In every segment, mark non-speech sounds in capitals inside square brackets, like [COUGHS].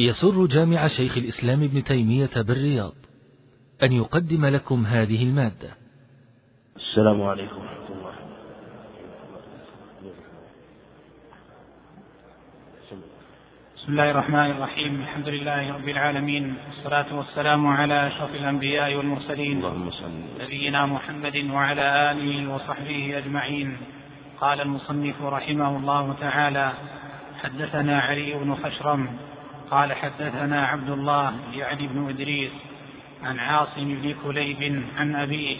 يسر جامع شيخ الإسلام ابن تيمية بالرياض أن يقدم لكم هذه المادة. السلام عليكم ورحمة الله. بسم الله الرحمن الرحيم. الحمد لله رب العالمين. والصلاة والسلام على أشرف الأنبياء والمرسلين. اللهم صل نبينا محمد وعلى آله وصحبه أجمعين. قال المصنف رحمه الله تعالى حدثنا علي بن خشرم. قال حدثنا عبد الله يعني بن إدريس عن عاصم بن كليب عن أبيه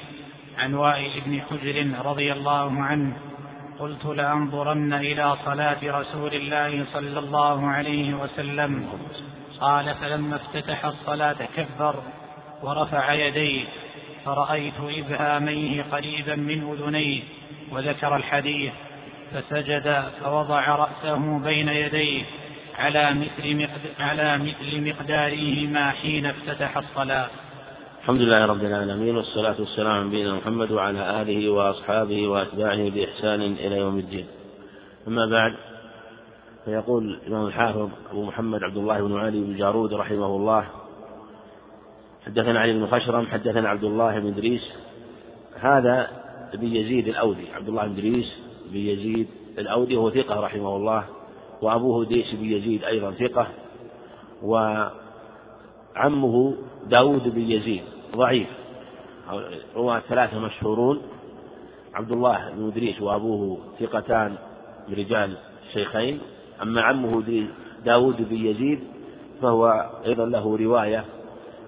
عن وائل بن حجر رضي الله عنه قلت لأنظرن إلى صلاة رسول الله صلى الله عليه وسلم. قال فلما افتتح الصلاة كبر ورفع يديه فرأيت إبهاميه قريبا من أذنيه وذكر الحديث فسجد فوضع رأسه بين يديه على مثل على مثل مقدارهما حين افتتح الصلاة. الحمد لله رب العالمين والصلاة والسلام على نبينا محمد وعلى آله وأصحابه وأتباعه بإحسان إلى يوم الدين. أما بعد فيقول الإمام الحافظ أبو محمد عبد الله بن علي بن جارود رحمه الله حدثنا علي بن خشرم حدثنا عبد الله بن إدريس هذا بن يزيد الأودي عبد الله بن إدريس بن يزيد الأودي وهو ثقة رحمه الله وأبوه ديس بن يزيد أيضا ثقة وعمه داود بن يزيد ضعيف. رواه ثلاثة مشهورون عبد الله بن إدريس وأبوه ثقتان برجال الشيخين. أما عمه داود بن يزيد فهو أيضا له رواية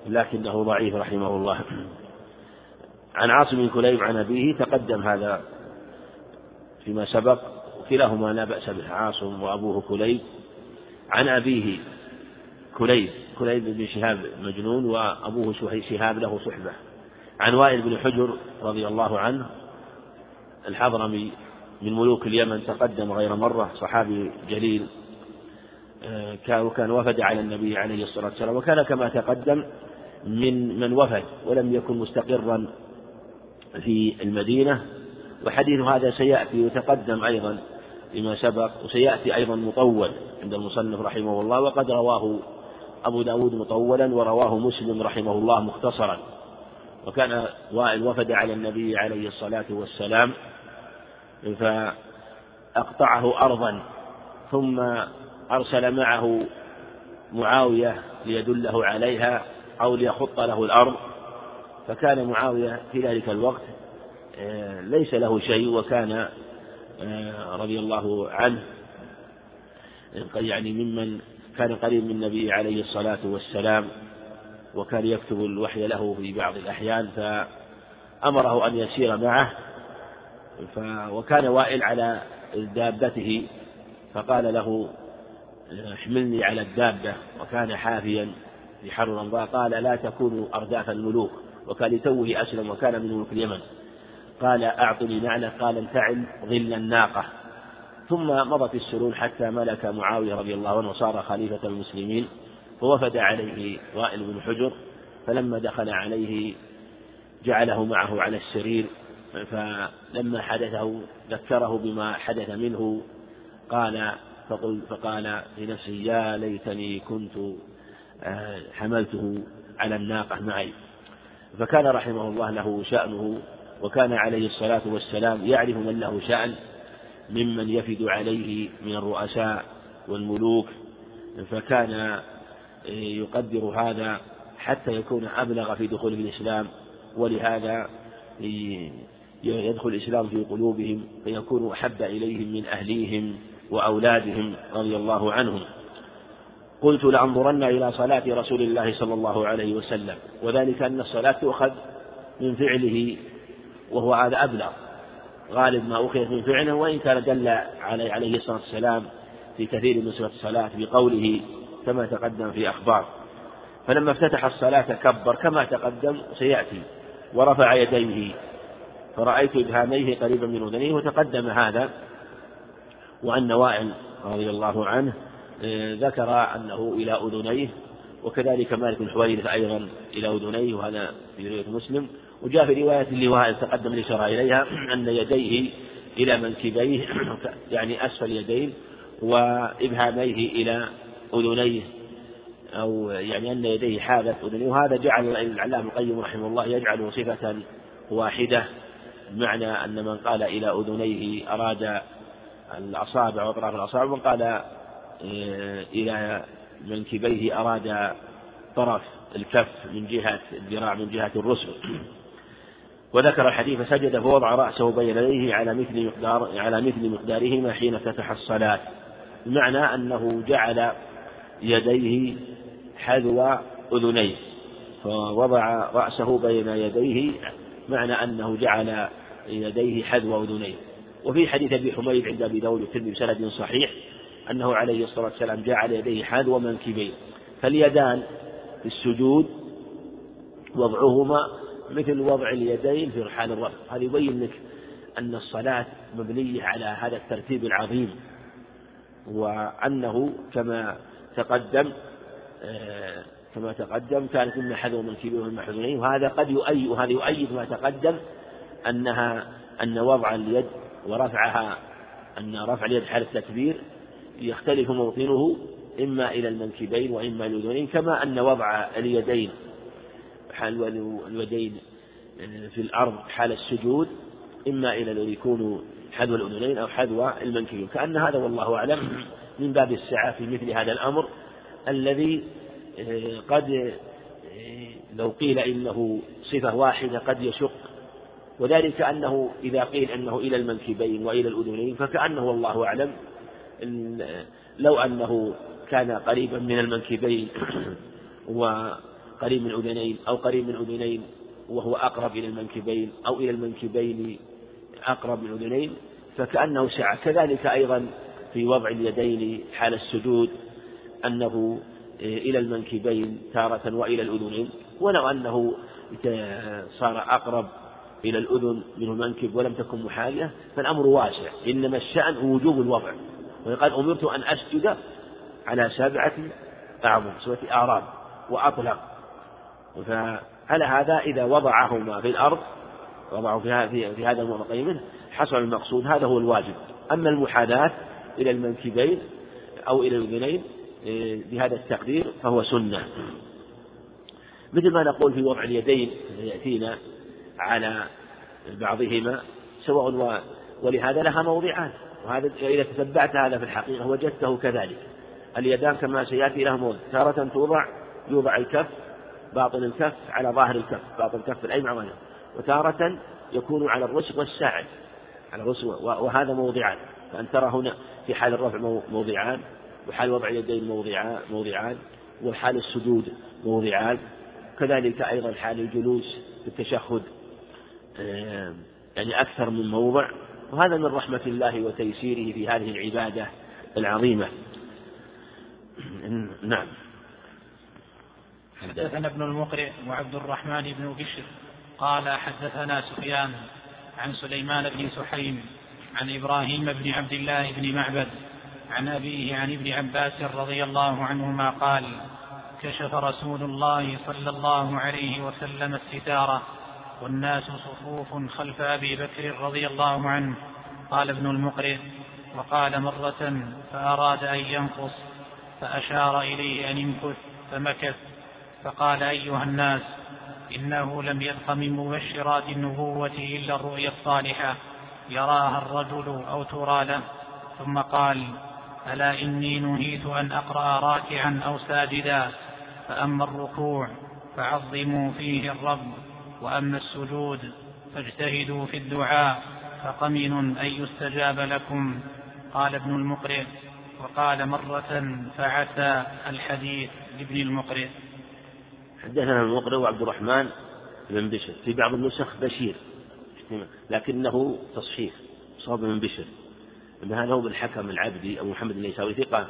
لكنه ضعيف رحمه الله. عن عاصم بن كليب عن أبيه تقدم هذا فيما سبق. كلاهما لا بأس به عاصم وأبوه كليب عن أبيه كليب كليب بن شهاب مجنون وأبوه شهاب له صحبة. عن وائل بن حجر رضي الله عنه الحضرمي من ملوك اليمن تقدم غير مرة صحابي جليل كان وكان وفد على النبي عليه الصلاة والسلام وكان كما تقدم من من وفد ولم يكن مستقرا في المدينة وحديث هذا سيأتي وتقدم أيضا. لما سبق وسيأتي أيضا مطول عند المصنف رحمه الله وقد رواه أبو داود مطولا ورواه مسلم رحمه الله مختصرا. وكان وائل وفد على النبي عليه الصلاة والسلام فأقطعه أرضا ثم أرسل معه معاوية ليدله عليها أو ليخط له الأرض. فكان معاوية في ذلك الوقت آه، ليس له شيء وكان رضي الله عنه. يعني ممن كان قريب من النبي عليه الصلاة والسلام وكان يكتب الوحي له في بعض الأحيان فأمره أن يسير معه ف وكان وائل على دابته فقال له احملني على الدابة. وكان حافيا في حر قال لا تكونوا أرداف الملوك. وكان لتوه أسلم وكان من ملوك اليمن. قال أعطني نعلة قال انتعل ظل الناقة. ثم مضت السنون حتى ملك معاوية رضي الله عنه وصار خليفة المسلمين فوفد عليه وائل بن حجر فلما دخل عليه جعله معه على السرير فلما حدثه ذكره بما حدث منه قال فقل فقال لنفسه يا ليتني كنت آه، حملته على الناقة معي. فكان رحمه الله له شأنه وكان عليه الصلاة والسلام يعرف من له شأن ممن يفد عليه من الرؤساء والملوك فكان يقدر هذا حتى يكون أبلغ في دخول الإسلام ولهذا يدخل الإسلام في قلوبهم فيكون أحب إليهم من أهليهم وأولادهم رضي الله عنهم. قلت لأنظرن إلى صلاة رسول الله صلى الله عليه وسلم وذلك أن الصلاة تؤخذ من فعله وهو هذا أبلغ غالب ما أخذ من فعله وإن كان دل عليه, عليه الصلاة والسلام في كثير من صفة الصلاة بقوله كما تقدم في أخبار. فلما افتتح الصلاة كبر كما تقدم سيأتي ورفع يديه. فرأيت إبهاميه قريبا من أذنيه وتقدم هذا وأن وائل رضي الله عنه آه، ذكر أنه إلى أذنيه وكذلك مالك بن حويرث أيضا إلى أذنيه وهذا في رواية مسلم. وجاء في رواية اللواء تقدم الإشارة إليها أن يديه إلى منكبيه [CLEARS THROAT] يعني أسفل يديه وإبهاميه إلى أذنيه أو يعني أن يديه حاذت أذنيه. وهذا جعل العلامة القيم رحمه الله يجعله صفة واحدة بمعنى أن من قال إلى أذنيه أراد الأصابع وأطراف الأصابع ومن قال آه، إلى منكبيه أراد طرف الكف من جهة الذراع من جهة الرسل. [CLEARS THROAT] وذكر الحديث فسجد فوضع رأسه بين يديه على مثل مقدار على مثل مقدارهما حين افتتح الصلاة. بمعنى أنه جعل يديه حذو أذنيه فوضع رأسه بين يديه معنى أنه جعل يديه حذو أذنيه. وفي حديث أبي حميد عند أبي داود والترمذي بسند صحيح أنه عليه الصلاة والسلام جعل يديه حذو منكبيه فاليدان في السجود وضعهما مثل وضع اليدين في رحال الرفع هذا يبين لك أن الصلاة مبنية على هذا الترتيب العظيم وأنه كما تقدم آه، كما تقدم كانت إما حذو منكبين وإما حذوين وهذا قد يؤيد وهذا يؤيد ما تقدم أنها أن وضع اليد ورفعها أن رفع اليد حال التكبير يختلف موطنه إما إلى المنكبين وإما الأذنين كما أن وضع اليدين حال اليدين آه، في الأرض حال السجود إما إلى أن يكونوا حذو الأذنين أو حذو المنكبين كأن هذا والله أعلم من باب السعة في مثل هذا الأمر الذي آه، قد آه، لو قيل إنه صفة واحدة قد يشق. وذلك أنه إذا قيل أنه إلى المنكبين وإلى الأذنين فكأنه والله أعلم لو أنه كان قريبا من المنكبين وقريب من الأذنين أو قريب من الأذنين وهو أقرب إلى المنكبين أو إلى المنكبين أقرب من الأذنين فكأنه سعى كذلك أيضا في وضع اليدين حال السجود أنه إلى المنكبين تارة وإلى الأذنين. ولو أنه صار أقرب إلى الأذن من المنكب ولم تكن محالية فالأمر واسع. إنما الشأن وجوب الوضع. وقد أمرت أن أسجد على سبعة أعظم سورة أعراب وأطلق فعلى هذا إذا وضعهما في الأرض وضعوا في, في هذا الموضع منه حصل المقصود هذا هو الواجب. أما المحاذاة إلى المنكبين أو إلى الأذنين إيه، بهذا التقدير فهو سنة. مثل ما نقول في وضع اليدين يأتينا على بعضهما سواء. ولهذا لها موضعان وهذا إذا تتبعت هذا في الحقيقة وجدته كذلك. اليدان كما سيأتي لها موضع تارة توضع يوضع الكف باطن الكف على ظاهر الكف باطن الكف الأيمن وغيره وتارة يكون على الرسغ والساعد على الرسغ وهذا موضعان. فأن ترى هنا في حال الرفع موضعان وحال وضع اليدين موضعان موضعان وحال السجود موضعان. كذلك أيضا حال الجلوس في التشهد يعني أكثر من موضع. وهذا من رحمة الله وتيسيره في هذه العبادة العظيمة. نعم. حدثنا ابن المقرئ وعبد الرحمن بن بشر قال حدثنا سفيان عن سليمان بن سحيم عن إبراهيم بن عبد الله بن معبد عن أبيه عن ابن عباس رضي الله عنهما قال كشف رسول الله صلى الله عليه وسلم الستارة والناس صفوف خلف أبي بكر رضي الله عنه. قال ابن المقرئ وقال مرة فأراد أن ينقص فأشار إليه أن يمكث فمكث. فقال أيها الناس إنه لم يبق من مبشرات النبوة إلا الرؤيا الصالحة يراها الرجل أو ترى له. ثم قال ألا إني نهيت أن أقرأ راكعا أو ساجدا؟ فأما الركوع فعظموا فيه الرب وأما السجود فاجتهدوا في الدعاء فقمن أن يستجاب لكم. قال ابن المقرئ وقال مرة فعسى الحديث لابن المقرئ. حدثنا المقرئ وعبد الرحمن بن بشر في بعض النسخ بشير. لكنه تصحيح صاب بن بشر. هذا هو بالحكم العبدي أبو محمد النيساوي ثقة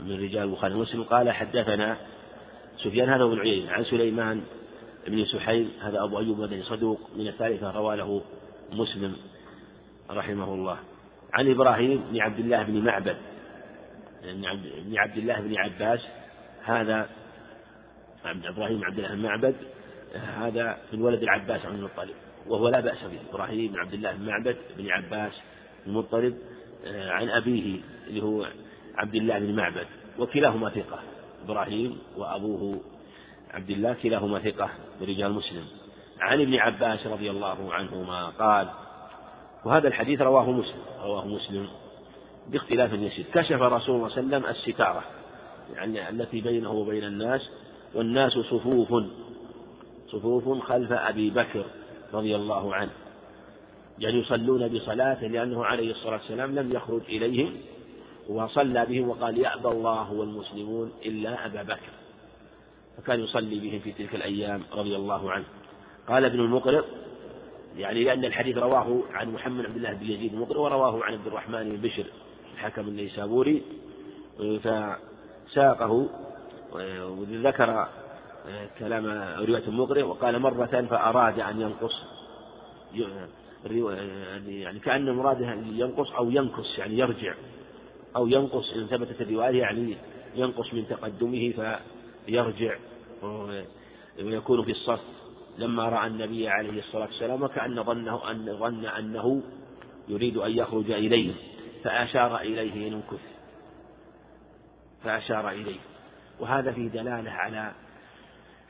من رجال البخاري ومسلم قال حدثنا سفيان هذا هو العيين عن سليمان بن سحيم هذا أبو أيوب مدني صدوق من الثالثة روى له مسلم رحمه الله. عن إبراهيم بن عبد الله بن معبد بن عبد الله بن عباس هذا عبد إبراهيم عبد الله بن معبد هذا من ولد العباس عن المطلب وهو لا بأس به. إبراهيم بن عبد الله بن معبد بن عباس المطلب عن أبيه اللي هو عبد الله بن معبد وكلاهما ثقة. إبراهيم وأبوه عبد الله كلاهما ثقة برجال مسلم. عن ابن عباس رضي الله عنهما قال وهذا الحديث رواه مسلم رواه مسلم باختلاف يسير. كشف رسول الله صلى الله عليه وسلم الستارة يعني التي بينه وبين الناس والناس صفوف صفوف خلف أبي بكر رضي الله عنه يعني يصلون بصلاته لأنه عليه الصلاة والسلام لم يخرج إليهم وصلى بهم وقال يأبى الله والمسلمون إلا أبا بكر. فكان يصلي بهم في تلك الأيام رضي الله عنه. قال ابن المقرض يعني لأن الحديث رواه عن محمد عبد الله بن يزيد المقرض ورواه عن عبد الرحمن بن بشر الحكم النيسابوري فساقه وذكر كلام رواية المقرئ وقال مرة فأراد أن ينقص يعني كأن مراده ينقص أو ينقص يعني يرجع أو ينقص إن ثبتت الرواية يعني ينقص من تقدمه فيرجع ويكون في الصف. لما رأى النبي عليه الصلاة والسلام وكأن ظنه أن ظن أنه يريد أن يخرج إليه فأشار إليه أن امكث فأشار إليه. وهذا فيه دلالة على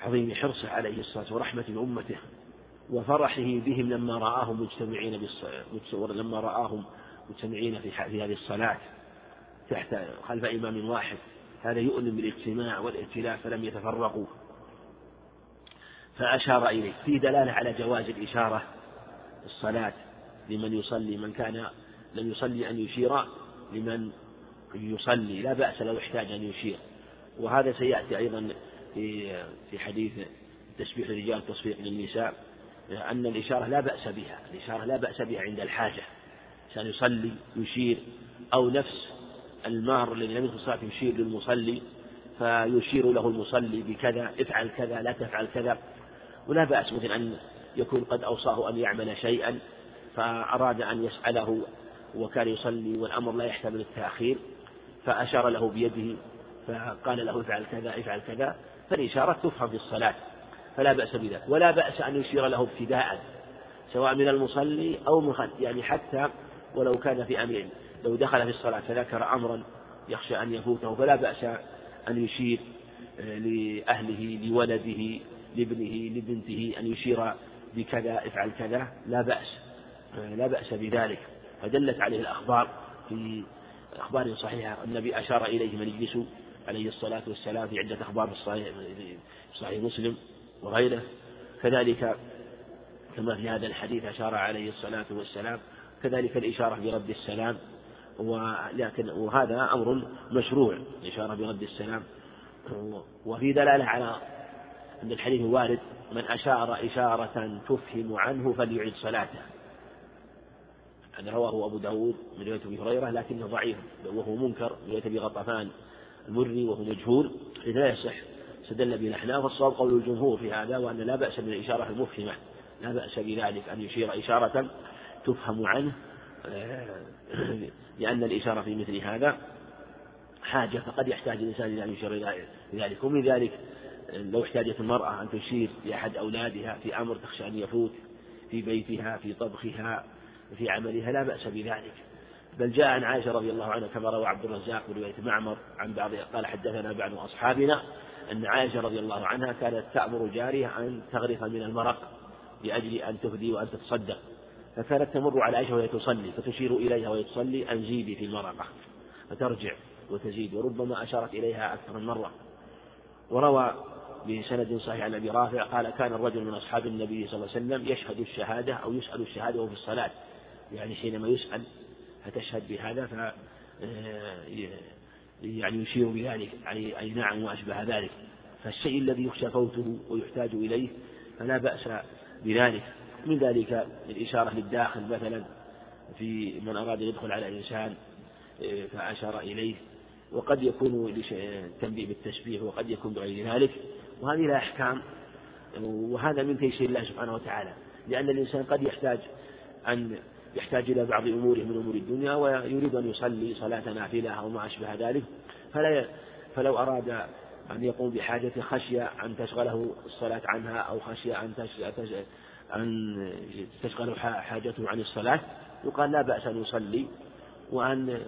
عظيم حرصه عليه الصلاة ورحمة أمته وفرحه بهم لما رآهم مجتمعين لما رآهم مجتمعين في هذه الصلاة تحت خلف إمام واحد. هذا يؤلم بالاجتماع والائتلاف فلم يتفرقوا. فأشار إليه. في دلالة على جواز الإشارة الصلاة لمن يصلي من كان لم يصلي أن يشير لمن يصلي. لا بأس لو احتاج أن يشير. وهذا سيأتي أيضا في في حديث تسبيح الرجال تصفيق للنساء أن الإشارة لا بأس بها الإشارة لا بأس بها عند الحاجة عشان يصلي يشير أو نفس المار الذي لم يدخل الصلاة يشير للمصلي فيشير له المصلي بكذا افعل كذا لا تفعل كذا. ولا بأس مثل أن يكون قد أوصاه أن يعمل شيئا فأراد أن يسأله وكان يصلي والأمر لا يحتمل التأخير فأشار له بيده فقال له افعل كذا افعل كذا فالإشارة تفهم في الصلاة فلا بأس بذلك ولا بأس أن يشير له ابتداء سواء من المصلي أو من يعني حتى ولو كان في أمر لو دخل في الصلاة فذكر أمرا يخشى أن يفوته فلا بأس أن يشير آه، لأهله لولده لابنه لبنته أن يشير بكذا افعل كذا لا بأس آه، لا بأس بذلك. فدلت عليه الأخبار في أخبار صحيحة النبي أشار إليه من يجلس عليه الصلاة والسلام في عدة أخبار في الصحيح, صحيح مسلم وغيره. كذلك كما في هذا الحديث أشار عليه الصلاة والسلام كذلك الإشارة برد السلام ولكن وهذا أمر مشروع الإشارة برد السلام. وفي دلالة على أن الحديث وارد من أشار إشارة تفهم عنه فليعد صلاته. هذا رواه أبو داود من رواية أبي هريرة لكنه ضعيف وهو منكر من رواية أبي غطفان. المري وهو مجهول لا يصح استدل به الأحناف والصواب قول الجمهور في هذا وأن لا بأس بالإشارة المفهمة. لا بأس بذلك أن يشير إشارة تفهم عنه آه، لأن الإشارة في مثل هذا حاجة فقد يحتاج الإنسان إلى أن يشير إلى ذلك. ومن ذلك لو احتاجت المرأة أن تشير لأحد أولادها في أمر تخشى أن يفوت في بيتها في طبخها في عملها لا بأس بذلك. بل جاء عن عائشة رضي الله عنها كما روى عبد الرزاق رواية معمر عن بعض قال حدثنا بعض أصحابنا أن عائشة رضي الله عنها كانت تأمر جارها أن تغرف من المرق لأجل أن تهدي وأن تتصدق. فكانت تمر على عائشة وهي تصلي فتشير إليها وهي تصلي أن زيدي في المرقة فترجع وتزيد. وربما أشارت إليها أكثر من مرة. وروى بسند صحيح عن أبي رافع قال كان الرجل من أصحاب النبي صلى الله عليه وسلم يشهد الشهادة أو يسأل الشهادة وهو في الصلاة. يعني حينما يسأل فتشهد بهذا ف يعني يشير بذلك يعني أي نعم وأشبه ذلك. فالشيء الذي يخشى فوته ويحتاج إليه فلا بأس بذلك. من ذلك الإشارة للداخل مثلا في من أراد أن يدخل على إنسان فأشار إليه. وقد يكون تنبيه بالتشبيه وقد يكون بغير ذلك. وهذه لها أحكام وهذا من تيسير الله سبحانه وتعالى. لأن الإنسان قد يحتاج أن يحتاج إلى بعض أموره من أمور الدنيا ويريد أن يصلي صلاة نافلة أو ما أشبه ذلك. فلا فلو أراد أن يقوم بحاجة خشية أن تشغله الصلاة عنها أو خشية أن أن تشغل حاجته عن الصلاة يقال لا بأس أن يصلي وأن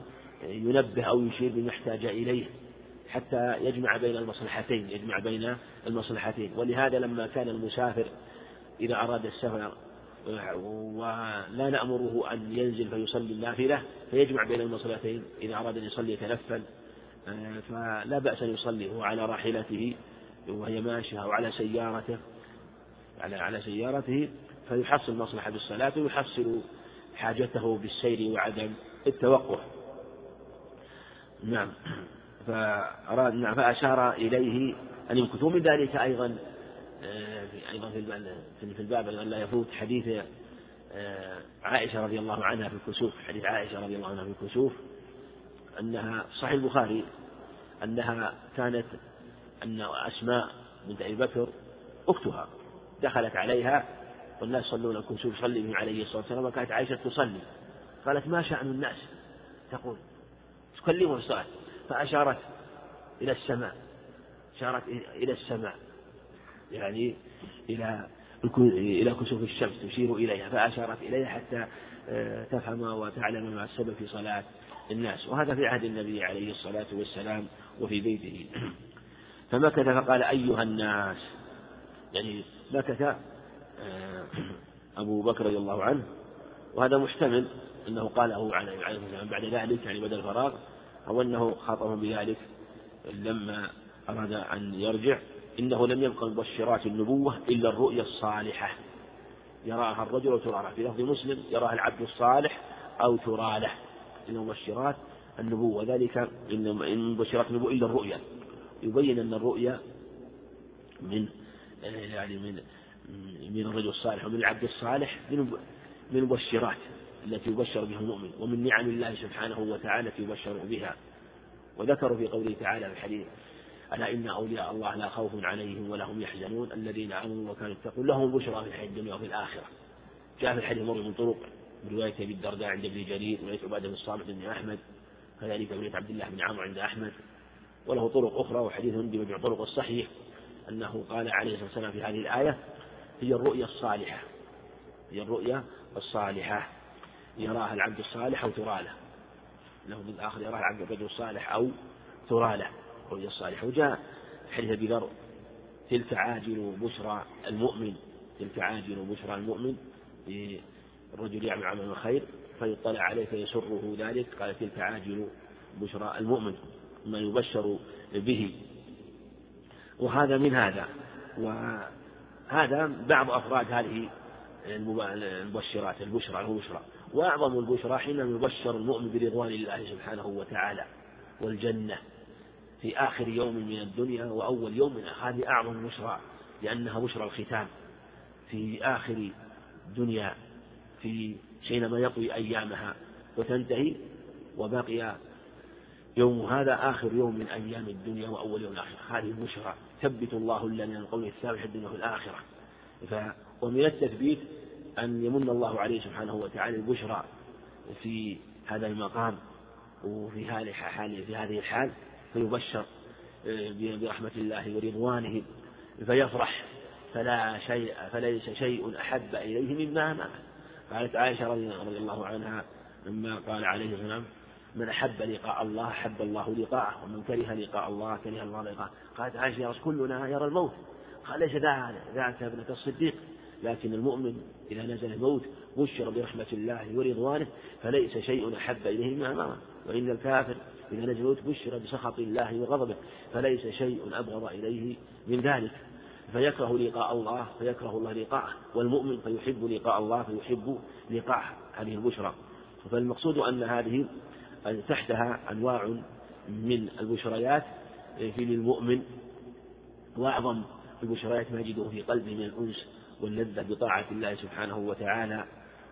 ينبه أو يشير بما احتاج إليه حتى يجمع بين المصلحتين يجمع بين المصلحتين. ولهذا لما كان المسافر إذا أراد السفر ولا نأمره أن ينزل فيصلي النافلة فيجمع بين المصلحتين إذا أراد أن يصلي يتنفل. آه، فلا بأس أن يصلي هو على راحلته وهي ماشية أو على سيارته على على سيارته فيحصل مصلحة بالصلاة ويحصل حاجته بالسير وعدم التوقف. نعم. فأراد نعم فأشار إليه أن يمكثوا من ذلك أيضا أيضا في الباب أن لا يفوت حديث آه، عائشة رضي الله عنها في الكسوف حديث عائشة رضي الله عنها في الكسوف أنها صحيح البخاري أنها كانت أن أسماء بنت أبي بكر أختها دخلت عليها والناس يصلون الكسوف يصلي بهم عليه الصلاة والسلام وكانت عائشة تصلي. قالت ما شأن الناس؟ تقول تكلمه الصلاة فأشارت إلى السماء أشارت إلى السماء. يعني إلى إلى كسوف الشمس تشير إليها فأشارت إليها حتى آه، تفهم وتعلم ما السبب في صلاة الناس. وهذا في عهد النبي عليه الصلاة والسلام وفي بيته. [CLEARS THROAT] فمكث فقال أيها الناس يعني مكث آه، [CLEARS THROAT] أبو بكر رضي الله عنه وهذا محتمل أنه قاله عليه السلام بعد ذلك يعني بعد الفراغ أو أنه خاطبهم بذلك لما أراد أن يرجع. إنه لم يبقى مبشرات النبوة إلا الرؤيا الصالحة. يراها الرجل أو ترى في لفظ مسلم يراها العبد الصالح أو ترى له. إن مبشرات النبوة. ذلك إن مبشرات النبوة إلا الرؤيا. يبين أن الرؤيا من يعني من من الرجل الصالح ومن العبد الصالح من من المبشرات التي يبشر بها المؤمن. ومن نعم الله سبحانه وتعالى التي يبشر بها. وذكروا في قوله تعالى في الحديث ألا إن أولياء الله لا خوف عليهم ولا هم يحزنون؟ الذين آمنوا وكانوا يتقون. لهم البشرى في الحياة الدنيا وفي الآخرة. جاء في الحديث مر من طرق رواية أبي الدرداء عند ابن جرير ورواية عبادة بن الصامت عند أحمد كذلك رواية عبد الله بن عمرو عند أحمد. وله طرق أخرى وحديث بمجموع طرق الصحيح أنه قال عليه الصلاة والسلام في هذه الآية هي الرؤيا الصالحة. هي الرؤيا الصالحة. يراها العبد الصالح أو ترى له. له من الآخر يراها العبد الرجل الصالح أو ترى له. الرؤيا الصالحة وجاء حديث أبي ذر تلك عاجل بشرى المؤمن تلك عاجل بشرى المؤمن الرجل يعمل عمل الخير فيطلع عليه فيسره ذلك قال تلك عاجل بشرى المؤمن ما يبشر به. وهذا من هذا. وهذا بعض أفراد هذه المبشرات البشرى البشرى. وأعظم البشرى حينما يبشر المؤمن برضوان الله سبحانه وتعالى والجنة. في آخر يوم من الدنيا وأول يوم من هذه أعظم بشرى لأنها بشرى الختام. في آخر دنيا في حينما يطوي أيامها وتنتهي وبقي يوم هذا آخر يوم من أيام الدنيا وأول يوم الآخرة. هذه البشرى ثبت الله الذين القول الثابت في الدنيا وفي الآخرة. ف ومن التثبيت أن يمن الله عليه سبحانه وتعالى البشرى في هذا المقام وفي هذه في هذه الحال. فيبشر آه، برحمة الله ورضوانه فيفرح فلا شيء فليس شيء أحب إليه مما أمامه قالت عائشة رضي الله عنها لما قال عليه السلام من أحب لقاء الله أحب الله لقاءه ومن كره لقاء الله كره الله لقاءه. قالت عائشة يا كلنا يرى الموت. قال ليس ذاك ابنة الصديق لكن المؤمن إذا نزل الموت بشر برحمة الله ورضوانه فليس شيء أحب إليه مما وإن الكافر نزل الموت بشر بسخط الله وغضبه فليس شيء أبغض إليه من ذلك. فيكره لقاء الله فيكره الله لقاءه والمؤمن فيحب لقاء الله فيحب لقاء هذه البشرى. فالمقصود أن هذه تحتها أنواع من البشريات في للمؤمن وأعظم البشريات ما يجده في قلبه من الأنس واللذة بطاعة الله سبحانه وتعالى.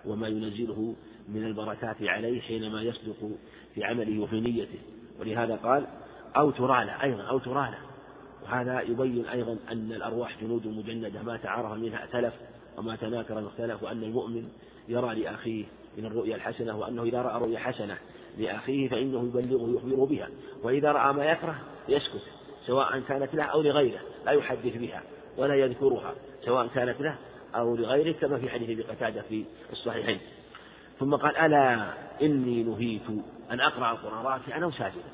وما ينزله من البركات عليه حينما يصدق في عمله وفي نيته. ولهذا قال أو له أيضا أو له وهذا يبين أيضا أن الأرواح جنود مجندة ما تعارف منها ائتلف وما تناكر اختلف وأن المؤمن يرى لأخيه من الرؤيا الحسنة وأنه إذا رأى رؤيا حسنة لأخيه فإنه يبلغه يخبره بها. وإذا رأى ما يكره يسكت سواء كانت له أو لغيره لا يحدث بها ولا يذكرها سواء كانت له أو لغيره كما في حديث أبي قتادة في الصحيحين. ثم قال ألا إني نهيت أن أقرأ القرآن راكعا أو ساجدا؟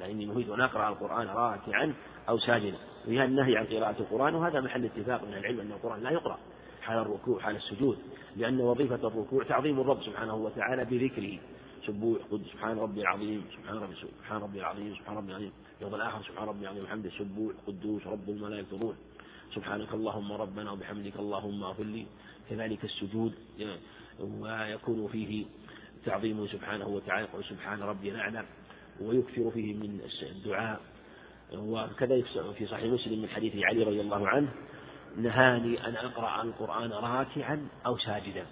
لأني نهيت أن أقرأ القرآن راكعا أو ساجدا. وهي النهي عن قراءة القرآن وهذا محل اتفاق من العلم أن القرآن لا يقرأ حال الركوع حال السجود لأن وظيفة الركوع تعظيم الرب سبحانه وتعالى بذكره. سبوح قدس سبحان ربي العظيم سبحان ربي سبحان ربي العظيم سبحان ربي العظيم. يوم الآخر سبحان ربي العظيم وحمده سبوح قدوس رب الملائكة روح. سبحانك اللهم ربنا وبحمدك اللهم اغفر لي. كذلك السجود ويكون فيه تعظيمه سبحانه وتعالى يقول سبحان ربي الأعلى ويكثر فيه من الدعاء. وكذلك في صحيح مسلم من حديث علي رضي الله عنه نهاني أن أقرأ القرآن راكعا أو ساجدا.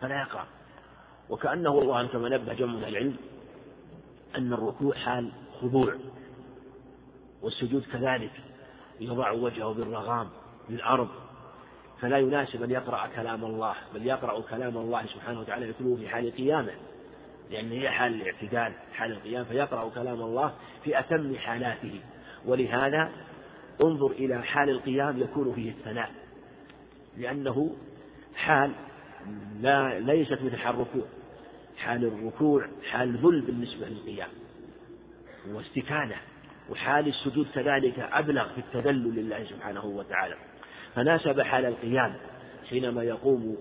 فلا يقرأ. وكأنه الله كما نبه جمع من العلم أن الركوع حال خضوع والسجود كذلك يضع وجهه بالرغام. للأرض فلا يناسب أن يقرأ كلام الله بل يقرأ كلام الله سبحانه وتعالى يتلوه في حال قيامه. لأن هي حال الاعتدال حال القيام فيقرأ كلام الله في أتم حالاته. ولهذا انظر إلى حال القيام يكون فيه الثناء لأنه حال لا ليست مثل حال الركوع. حال الركوع حال ذل بالنسبة للقيام واستكانة وحال السجود كذلك أبلغ في التذلل لله سبحانه وتعالى. فناسب حال القيام حينما يقوم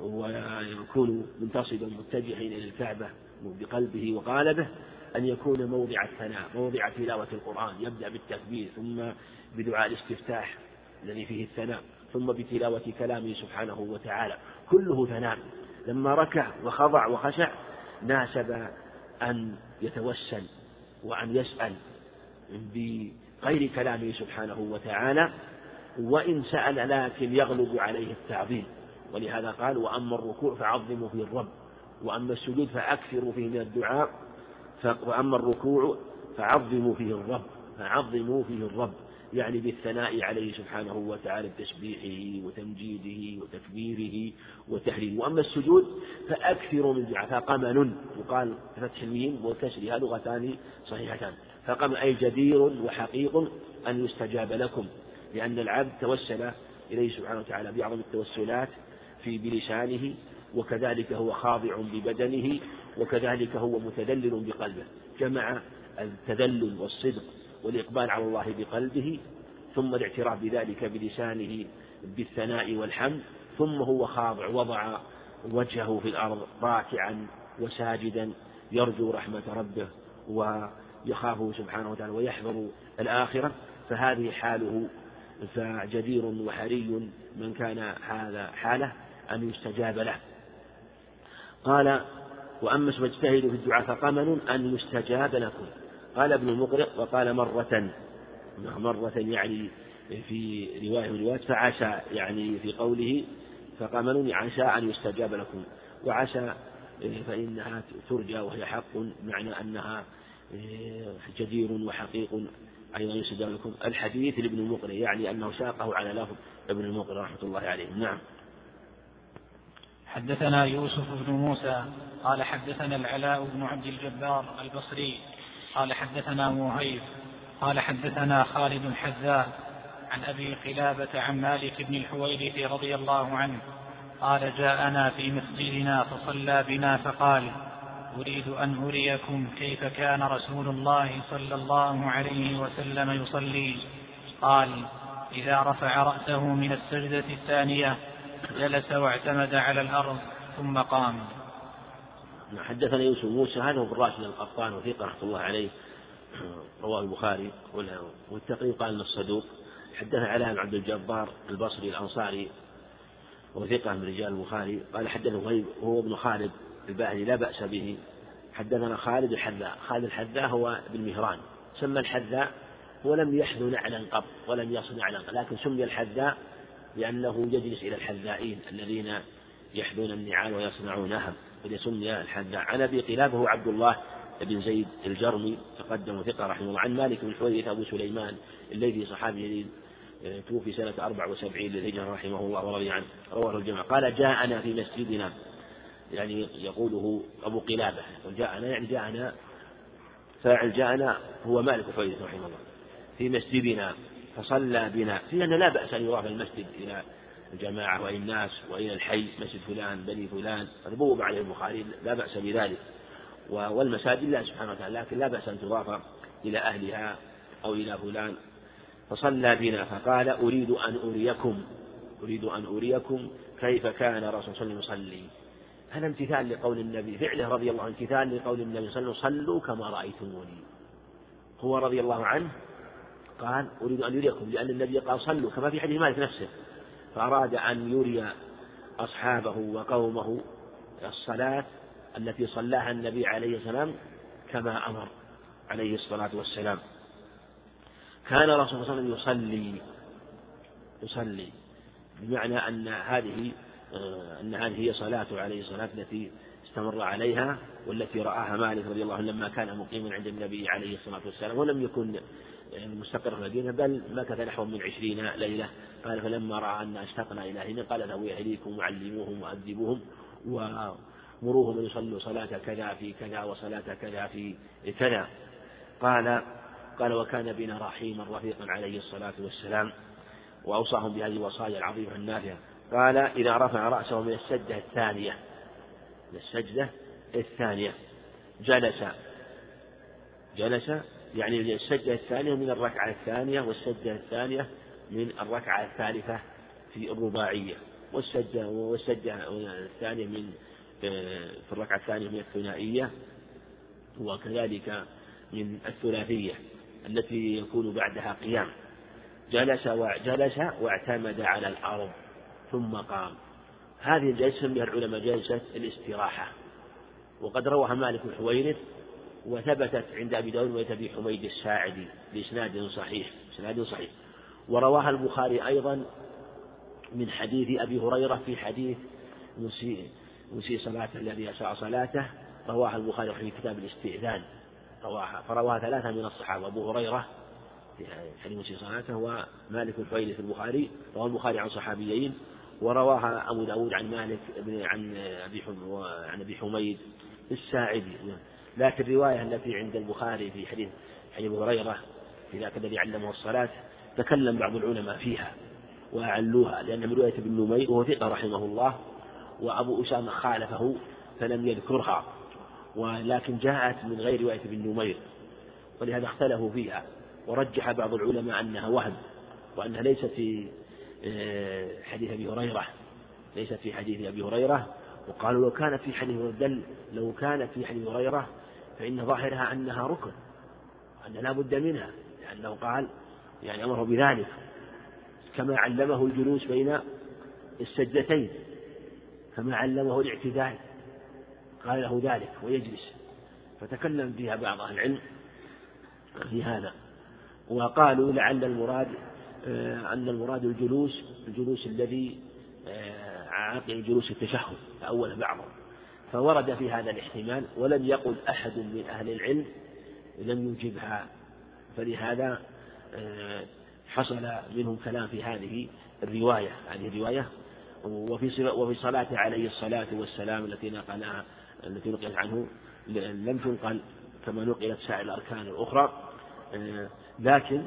ويكون منتصبا متجها إلى الكعبة بقلبه وقالبه أن يكون موضع الثناء موضع تلاوة القرآن يبدأ بالتكبير ثم بدعاء الاستفتاح الذي فيه الثناء ثم بتلاوة كلامه سبحانه وتعالى. كله ثناء. لما ركع وخضع وخشع ناسب أن يتوسل وأن يسأل بغير كلامه سبحانه وتعالى وإن سأل لكن يغلب عليه التعظيم. ولهذا قال وأما الركوع فعظموا فيه الرب وأما السجود فأكثروا فيه من الدعاء وأما الركوع فعظموا فيه الرب فعظموا فيه الرب يعني بالثناء عليه سبحانه وتعالى بتسبيحه وتمجيده وتكبيره وتحريمه وأما السجود فأكثروا من دعاء فقمن يقال بفتح الميم وكسرها لغتان صحيحتان. فقمن أي جدير وحقيق أن يستجاب لكم. لأن العبد توسل إليه سبحانه وتعالى بأعظم التوسلات في بلسانه وكذلك هو خاضع ببدنه وكذلك هو متذلل بقلبه. جمع التذلل والصدق والإقبال على الله بقلبه ثم الاعتراف بذلك بلسانه بالثناء والحمد ثم هو خاضع وضع وجهه في الأرض راكعا وساجدا يرجو رحمة ربه ويخافه سبحانه وتعالى ويحذر الآخرة فهذه حاله فجدير وحري من كان هذا حاله أن يستجاب له. قال وأما اجتهدوا في الدعاء فقمن أن يستجاب لكم. قال ابن المقرئ وقال مرة مرة يعني في رواية من روايات فعسى يعني في قوله فقمن عسى أن يستجاب لكم. وعسى فإنها ترجى وهي حق معنى أنها جدير وحقيق. أيضا يستجاب لكم الحديث لابن المقرئ يعني أنه ساقه على لفظ ابن المقرئ رحمة الله عليه. نعم. حدثنا يوسف بن موسى قال حدثنا العلاء بن عبد الجبار البصري قال حدثنا مهيب قال حدثنا خالد الحذاء عن أبي قلابة عن مالك بن الحويرث رضي الله عنه قال جاءنا في مسجدنا فصلى بنا فقال أريد أن أريكم كيف كان رسول الله صلى الله عليه وسلم يصلي. قال إذا رفع رأسه من السجدة الثانية جلس واعتمد على الأرض ثم قام. حدثنا يوسف موسى هذا هو ابن راشد القطان وثيقة رحمة الله عليه. [CLEARS THROAT] رواه البخاري والتقريب قال انه الصدوق. حدثنا علاء بن عبد الجبار البصري الأنصاري وثقة من رجال البخاري. قال وهيب هو ابن خالد الباهلي لا بأس به. حدثنا خالد الحذاء. خالد الحذاء هو ابن مهران. سمى الحذاء ولم يحذو نعلا قط ولم يصنع نعلا لكن سمي الحذاء لأنه يجلس إلى الحذائين الذين يحذون النعال ويصنعونها. سمي الحذاء. عن أبي قلابة هو عبد الله بن زيد الجرمي تقدم ثقة رحمه الله. عن مالك بن حويرث أبو سليمان الذي صحابي جليل توفي سنة أربع وسبعين للهجرة رحمه الله ورضي عنه. رواه الجماعة. قال جاءنا في مسجدنا. يعني يقوله أبو قلابة جاءنا يعني جاءنا فاعل جاءنا هو مالك حويرث رحمه الله. في مسجدنا فصلى بنا. في أن لا بأس أن يضاف المسجد إلى الجماعة وإلى الناس وإلى الحي مسجد فلان بني فلان. قد عليه البخاري لا بأس بذلك. والمساجد لله سبحانه وتعالى لكن لا بأس أن تضاف إلى أهلها أو إلى فلان. فصلى بنا فقال أريد أن أريكم. أريد أن أريكم كيف كان الرسول صلى الله عليه وسلم يصلي. هذا امتثال لقول النبي فعله رضي الله عنه امتثال لقول النبي صلى الله عليه وسلم صلوا كما رأيتموني. هو رضي الله عنه قال أريد أن يريكم لأن النبي قال صلوا. كما في حديث مالك نفسه. فأراد أن يري أصحابه وقومه الصلاة التي صلاها النبي عليه السلام كما أمر عليه الصلاة والسلام. كان الرسول صلى الله عليه وسلم يصلي يصلي بمعنى أن هذه أن هذه هي صلاته عليه الصلاة التي استمر عليها والتي رآها مالك رضي الله عنه لما كان مقيما عند النبي عليه الصلاة والسلام ولم يكن مستقر في المدينة بل مكث نحو من عشرين ليلة. قال فلما رأى أن أشتقنا إلى هنا قال له أهليكم وعلموهم وأدبوهم ومروهم أن يصلوا صلاة كذا في كذا وصلاة كذا في كذا. قال قال وكان بنا رحيما رفيقا عليه الصلاة والسلام وأوصاهم بهذه الوصايا العظيمة النافعة. قال إذا رفع رأسه من السجدة الثانية من السجدة الثانية جلس. جلس يعني السجدة الثانية من الركعة الثانية والسجدة الثانية من الركعة الثالثة في الرباعية والسجدة والسجدة الثانية من في الركعة الثانية من الثنائية وكذلك من الثلاثية التي يكون بعدها قيام. جلس وجلس واعتمد على الأرض. ثم قام. هذه الجلسة بها العلماء جلسة الاستراحة. وقد رواها مالك الحويرث وثبتت عند أبي داود وأبي حميد الساعدي بإسناد صحيح إسناد صحيح. ورواها البخاري أيضا من حديث أبي هريرة في حديث مسيء صلاته الذي أساء صلاته. رواها البخاري في كتاب الاستئذان. رواها فرواها ثلاثة من الصحابة أبو هريرة في حديث مسيء صلاته ومالك الحويري في البخاري. رواه البخاري عن صحابيين. ورواها أبو داود عن مالك بن عن أبي عن أبي حميد الساعدي. لكن الرواية التي عند البخاري في حديث حديث هريرة في ذاك الذي علمه الصلاة تكلم بعض العلماء فيها وأعلوها لأن من رواية ابن نمير وهو ثقة رحمه الله وأبو أسامة خالفه فلم يذكرها ولكن جاءت من غير رواية ابن نمير ولهذا اختلفوا فيها ورجح بعض العلماء أنها وهم وأنها ليست في حديث أبي هريرة. ليست في حديث أبي هريرة. وقالوا لو كانت في حديث دل لو كانت في حديث هريرة فإن ظاهرها أنها ركن أن لا بد منها لأنه قال يعني أمره بذلك. كما علمه الجلوس بين السجدتين كما علمه الاعتدال. قال له ذلك ويجلس. فتكلم فيها بعض أهل العلم في هذا. وقالوا لعل المراد آه، أن المراد الجلوس الجلوس الذي آه، عاقل جلوس التشهد أول بعضه فورد في هذا الاحتمال ولم يقل أحد من أهل العلم لم يجبها فلهذا آه، حصل منهم كلام في هذه الرواية هذه الرواية. وفي وفي صلاته عليه الصلاة والسلام التي نقلها التي نقلت عنه لم تنقل كما نقلت سائر الأركان الأخرى. آه، لكن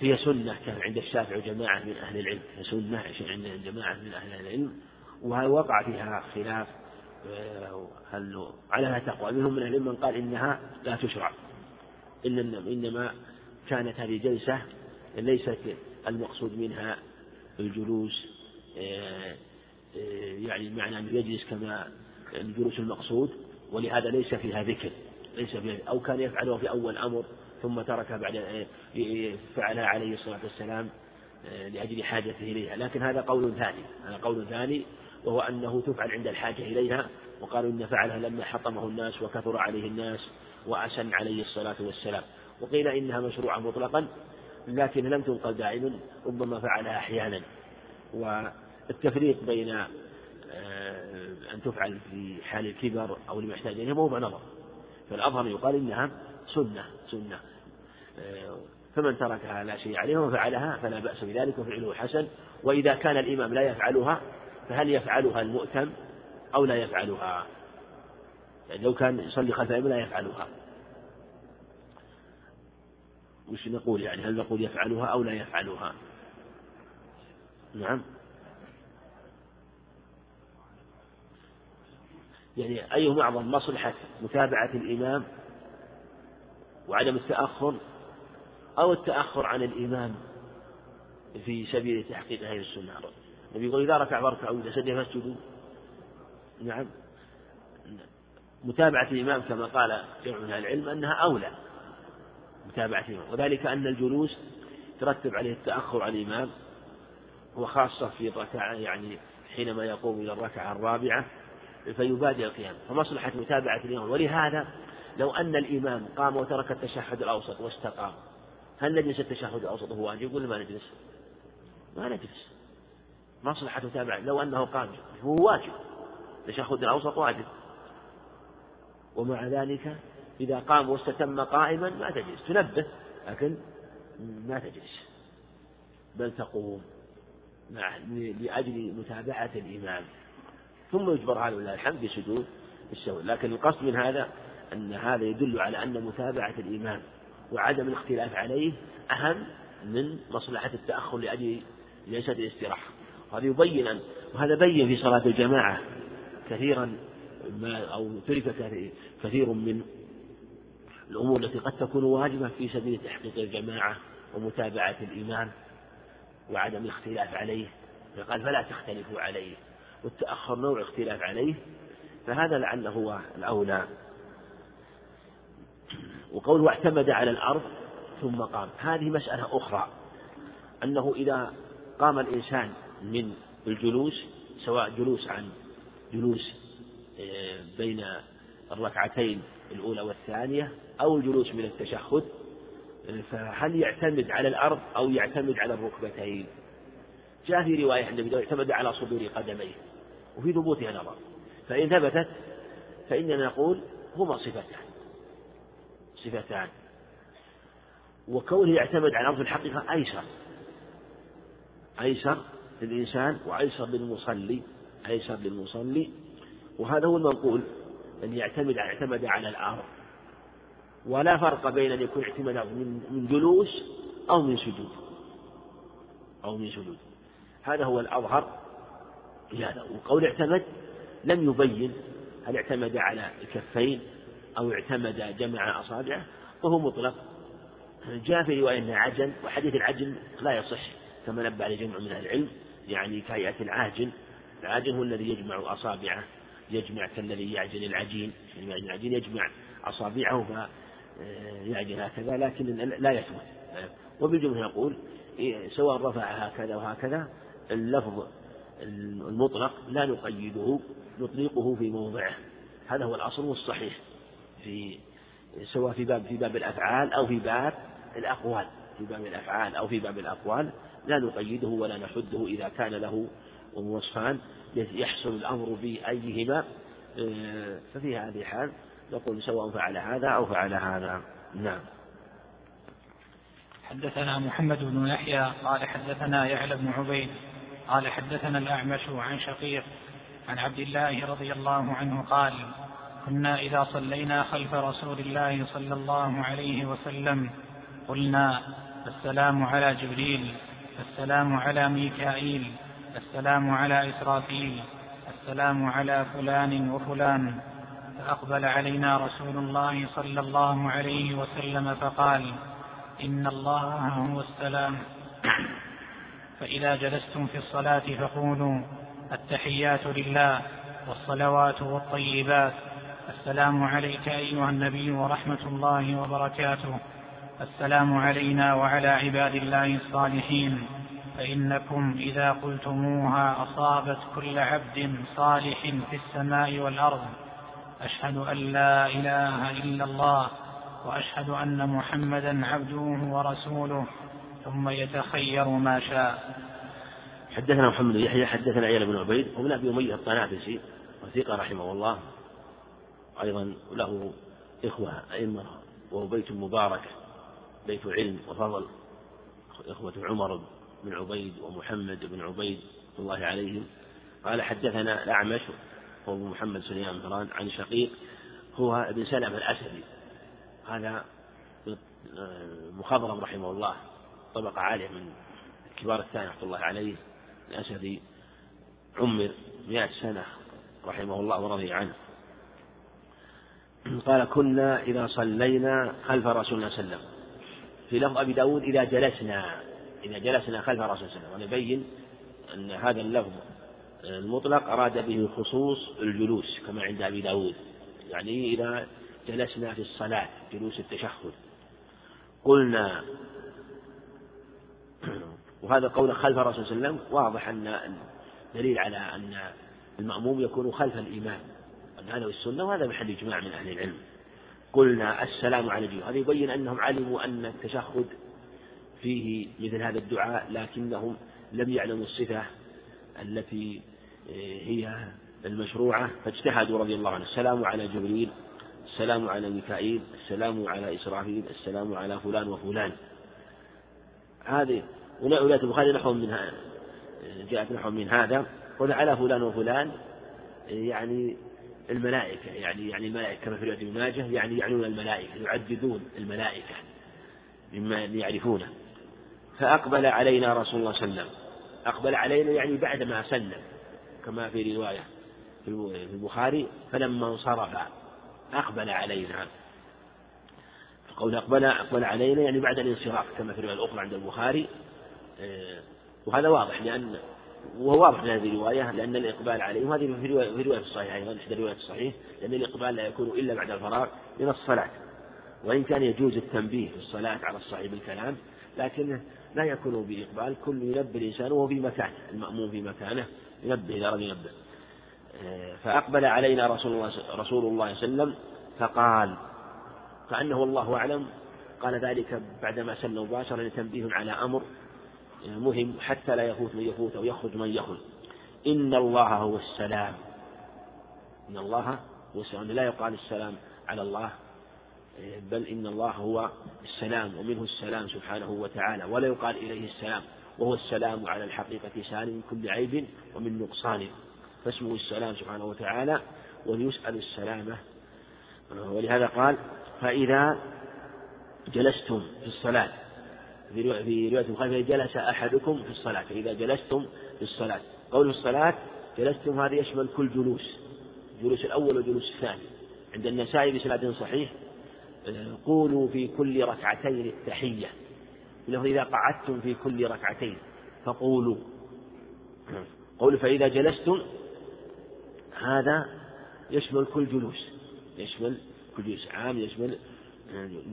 هي سنة كان عند الشافعي وجماعة من أهل العلم سنة عند جماعة من أهل العلم ووقع فيها خلاف آه، هل على تقوى. منهم من العلم من قال إنها لا تشرع إنما كانت هذه جلسة ليست المقصود منها الجلوس آه، يعني معنى أنه يجلس كما الجلوس المقصود ولهذا ليس فيها ذكر ليس فيها أو كان يفعله في أول أمر ثم تركها بعد فعلها عليه الصلاة والسلام آه، لأجل حاجته إليها. لكن هذا قول ثاني هذا قول ثاني وهو أنه تفعل عند الحاجة إليها. وقالوا إن فعلها لما حطمه الناس وكثر عليه الناس وأسن عليه الصلاة والسلام. وقيل إنها مشروعة مطلقا لكن لم تنقل دائما ربما فعلها أحيانا. والتفريق بين آه، أن تفعل في حال الكبر أو المحتاج إليها موضع نظر فالأظهر يقال إنها سنة سنة. فمن تركها لا شيء عليه وفعلها فلا بأس بذلك وفعله حسن. وإذا كان الإمام لا يفعلها فهل يفعلها المؤتم أو لا يفعلها؟ يعني لو كان يصلي خلف الإمام لا يفعلها. وش نقول يعني؟ هل نقول يفعلها أو لا يفعلها؟ نعم. يعني أيهم أعظم مصلحة متابعة الإمام وعدم التأخر أو التأخر عن الإمام في سبيل تحقيق هذه السنة. النبي يقول إذا ركع فاركعوا إذا سجد فاسجدوا نعم. متابعة الإمام كما قال جمع من العلم أنها أولى متابعة الإمام. وذلك أن الجلوس ترتب عليه التأخر عن الإمام وخاصة في الركعة يعني حينما يقوم إلى الركعة الرابعة فيبادر القيام. فمصلحة متابعة الإمام. ولهذا لو أن الإمام قام وترك التشهد الأوسط واستقام هل نجلس التشهد الأوسط هو واجب ولا ما نجلس؟ ما نجلس. مصلحة متابعة لو أنه قام. هو واجب. التشهد الأوسط واجب. ومع ذلك إذا قام واستتم قائما ما تجلس. تنبه. لكن ما تجلس. بل تقوم. مع لأجل متابعة الإمام. ثم يجبر هذا ولله الحمد بسجود السهو لكن القصد من هذا أن هذا يدل على أن متابعة الإمام وعدم الاختلاف عليه أهم من مصلحة التأخر لأجل جلسة الاستراحة. وهذا يبين أن وهذا بين في صلاة الجماعة كثيرا ما أو ترك كثير من الأمور التي قد تكون واجبة في سبيل تحقيق الجماعة ومتابعة الإمام وعدم الاختلاف عليه. فقال فلا تختلفوا عليه. والتأخر نوع اختلاف عليه. فهذا لعله هو الأولى. وقوله اعتمد على الأرض ثم قام. هذه مسألة أخرى أنه إذا قام الإنسان من الجلوس سواء جلوس عن جلوس آه، بين الركعتين الأولى والثانية أو الجلوس من التشهد فهل يعتمد على الأرض أو يعتمد على الركبتين؟ جاء في رواية عند أبي اعتمد على صدور قدميه وفي ثبوتها نظر. فإن ثبتت فإننا نقول هما صفتان. صفتان. وكونه يعتمد على الأرض الحقيقة أيسر. أيسر للإنسان وأيسر للمصلي. أيسر للمصلي. وهذا هو المنقول أن يعتمد اعتمد على الأرض. ولا فرق بين أن يكون اعتماد من جلوس أو من سجود. أو من سجود. هذا هو الأظهر في هذا وقول اعتمد لم يبين هل اعتمد على الكفين أو اعتمد جمع أصابعه وهو مطلق. جاء في رواية أنه عجن وحديث العجن لا يصح كما نبه عليه جمع من العلم يعني كهيئة العاجن العاجن هو الذي يجمع أصابعه يجمع كالذي يعجن العجين يعني العجين يجمع أصابعه فيعجن هكذا لكن لا يثبت. وبالجملة يقول سواء رفع هكذا وهكذا اللفظ المطلق لا نقيده نطلقه في موضعه. هذا هو الأصل والصحيح. في سواء في باب في باب الأفعال أو في باب الأقوال. في باب الأفعال أو في باب الأقوال. لا نقيده ولا نحده إذا كان له وصفان يحصل الأمر بأيهما آه، ففي هذه الحال نقول سواء فعل هذا أو فعل هذا. نعم. حدثنا محمد بن يحيى قال حدثنا يعلى بن عبيد قال حدثنا الأعمش عن شقيق عن عبد الله رضي الله عنه قال كنا إذا صلينا خلف رسول الله صلى الله عليه وسلم قلنا السلام على جبريل السلام على ميكائيل السلام على إسرافيل السلام على فلان وفلان. فأقبل علينا رسول الله صلى الله عليه وسلم فقال إن الله هو السلام. فإذا جلستم في الصلاة فقولوا التحيات لله والصلوات والطيبات. السلام عليك أيها النبي ورحمة الله وبركاته. السلام علينا وعلى عباد الله الصالحين. فإنكم إذا قلتموها أصابت كل عبد صالح في السماء والأرض. أشهد أن لا إله إلا الله وأشهد أن محمدا عبده ورسوله. ثم يتخير ما شاء. حدثنا محمد يحيى حدثنا عيال بن عبيد ومن أبي أمية الطنافسي وثيقة رحمه الله. أيضا له إخوة أئمة وهو بيت مبارك بيت علم وفضل إخوة عمر بن عبيد ومحمد بن عبيد الله عليهم. قال حدثنا الأعمش هو محمد سليمان مهران عن شقيق هو ابن سلمة الأسدي. هذا مخضرم رحمه الله طبقة عالية من كبار الثاني رحمة الله عليه الأسدي عمر مئة سنة رحمه الله ورضي عنه. قال كنا إذا صلينا خلف رسول الله صلى الله عليه وسلم. في لفظ أبي داود إذا جلسنا إذا جلسنا خلف رسول الله صلى الله عليه وسلم. ونبين أن هذا اللفظ المطلق أراد به خصوص الجلوس كما عند أبي داود. يعني إذا جلسنا في الصلاة جلوس التشهد. قلنا [CLEARS THROAT] وهذا قول خلف الرسول صلى الله عليه وسلم واضح أن دليل على أن المأموم يكون خلف الإمام. هذا السنة وهذا محل إجماع من أهل العلم. قلنا السلام على الجيوب هذا يبين أنهم علموا أن التشهد فيه مثل هذا الدعاء لكنهم لم يعلموا الصفة التي هي المشروعة. فاجتهدوا رضي الله عنه السلام على جبريل السلام على ميكائيل السلام على إسرافيل السلام على فلان وفلان. هذه ورواية البخاري نحو من جاءت نحو من هذا. قل على فلان وفلان يعني الملائكة يعني يعني الملائكة كما في رواية ابن ماجه يعني يعنون الملائكة يعددون الملائكة مما يعرفونه. فأقبل علينا رسول الله صلى الله عليه وسلم. أقبل علينا يعني بعدما سلم كما في رواية في البخاري فلما انصرف أقبل علينا. قول أقبل أقبل علينا يعني بعد الانصراف كما في الرواية الأخرى عند البخاري. آه، وهذا واضح لأن وهو واضح من هذه الرواية لأن الإقبال عليه وهذه في رواية في رواية الصحيح أيضا إحدى الروايات الصحيح لأن الإقبال لا يكون إلا بعد الفراغ من الصلاة. وإن كان يجوز التنبيه في الصلاة على الصحيح بالكلام لكنه لا يكون بإقبال كل ينبه الإنسان وهو في مكانه المأموم في مكانه ينبه إذا أراد ينبه. فأقبل علينا رسول الله رسول الله صلى الله عليه وسلم فقال كأنه الله أعلم قال ذلك بعدما سلم مباشرة لتنبيه على أمر مهم حتى لا يفوت من يفوت أو يخرج من يخرج. إن الله هو السلام. إن الله هو السلام. لا يقال السلام على الله بل إن الله هو السلام ومنه السلام سبحانه وتعالى ولا يقال إليه السلام وهو السلام على الحقيقة سالم من كل عيب ومن نقصان. فاسمه السلام سبحانه وتعالى ويسأل السلامة ولهذا قال فإذا جلستم في الصلاة في رواية البخاري جلس أحدكم في الصلاة فإذا جلستم في الصلاة. قول الصلاة جلستم هذا يشمل كل جلوس الجلوس الأول والجلوس الثاني. عند النسائي بسناد صحيح قولوا في كل ركعتين التحية. إنه إذا قعدتم في كل ركعتين فقولوا. قول فإذا جلستم هذا يشمل كل جلوس. يشمل كل جلوس عام يشمل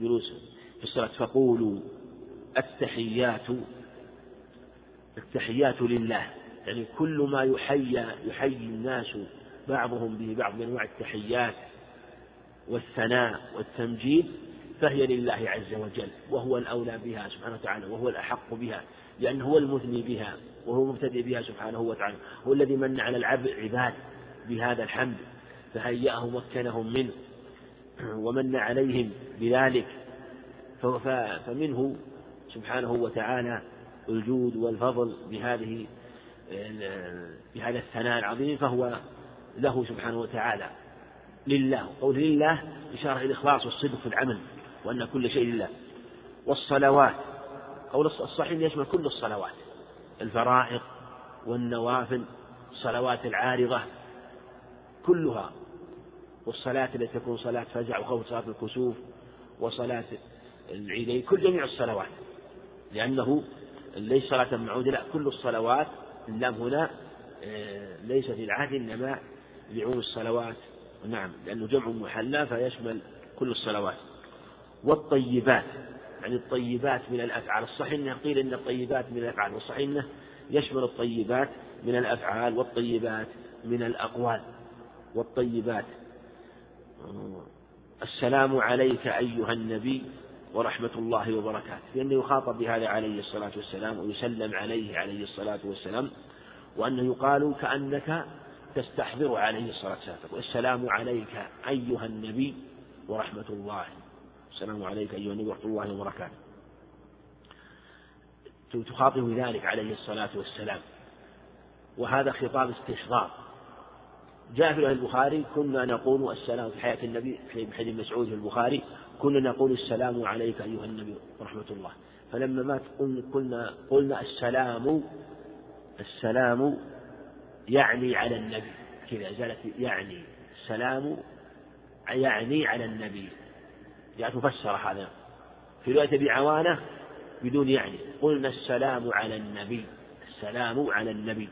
جلوس في الصلاة. فقولوا. التحيات التحيات لله. يعني كل ما يحيى يحيي الناس بعضهم به بعض من انواع التحيات والثناء والتمجيد فهي لله عز وجل وهو الأولى بها سبحانه وتعالى وهو الأحق بها لأنه هو المثني بها وهو مبتدئ بها سبحانه وتعالى هو الذي من على العباد بهذا الحمد فهيأهم ومكنهم منه ومن عليهم بذلك فمنه سبحانه وتعالى الجود والفضل بهذه بهذا الثناء العظيم فهو له سبحانه وتعالى لله. قول لله إشارة إلى الإخلاص والصدق في العمل وأن كل شيء لله. والصلوات قول الصحيح يشمل كل الصلوات الفرائض والنوافل الصلوات العارضة كلها والصلاة التي تكون صلاة فزع وخوف صلاة الكسوف وصلاة العيدين كل جميع الصلوات. لأنه ليس صلاة معودة لا كل الصلوات اللام هنا آه، ليس في العهد إنما لعموم الصلوات. نعم لأنه جمع محلى فيشمل كل الصلوات. والطيبات يعني الطيبات من الأفعال. الصحيح أنه قيل إن الطيبات من الأفعال والصحيح أنه يشمل الطيبات من الأفعال والطيبات من الأقوال. والطيبات. السلام عليك أيها النبي. ورحمة الله وبركاته. لأنه يخاطب بهذا عليه الصلاة والسلام ويسلم عليه عليه الصلاة والسلام وأنه يقال كأنك تستحضر عليه الصلاة والسلام. والسلام عليك أيها النبي ورحمة الله. السلام عليك أيها النبي ورحمة الله وبركاته. تخاطب بذلك عليه الصلاة والسلام. وهذا خطاب استحضار جاء في البخاري كنا نقول السلام في حياة النبي في حديث مسعود في البخاري كنا نقول السلام عليك أيها النبي ورحمة الله. فلما مات قلنا قلنا السلام السلام يعني على النبي. كذا زالت يعني. السلام يعني على النبي. جاءت مفسرة هذا. في رواية أبي عوانة بدون يعني. قلنا السلام على النبي. السلام على النبي.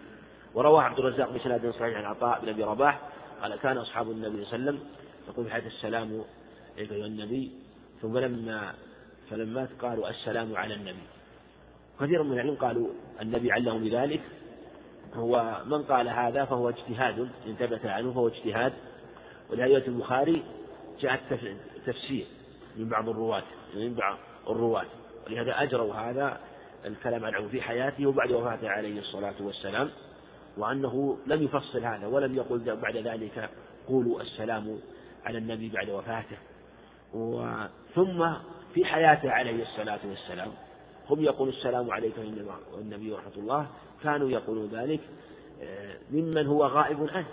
ورواه عبد الرزاق بسناد صحيح عن عطاء بن أبي رباح قال كان أصحاب النبي صلى الله عليه وسلم يقول في السلام ايها النبي ثم لما فلما قالوا السلام على النبي. كثير من العلم قالوا النبي علمهم بذلك. هو من قال هذا فهو اجتهاد إن ثبت عنه فهو اجتهاد. ولهذه البخاري جاء تفسير من بعض الرواة من بعض الرواة. ولهذا أجروا هذا الكلام عنه في حياته وبعد وفاته عليه الصلاة والسلام. وأنه لم يفصل هذا ولم يقل بعد ذلك قولوا السلام على النبي بعد وفاته. ثم في حياته عليه الصلاة والسلام. هم يقولون السلام عليكم والنبي ورحمة الله. كانوا يقولون ذلك آه، ممن هو غائب عنه.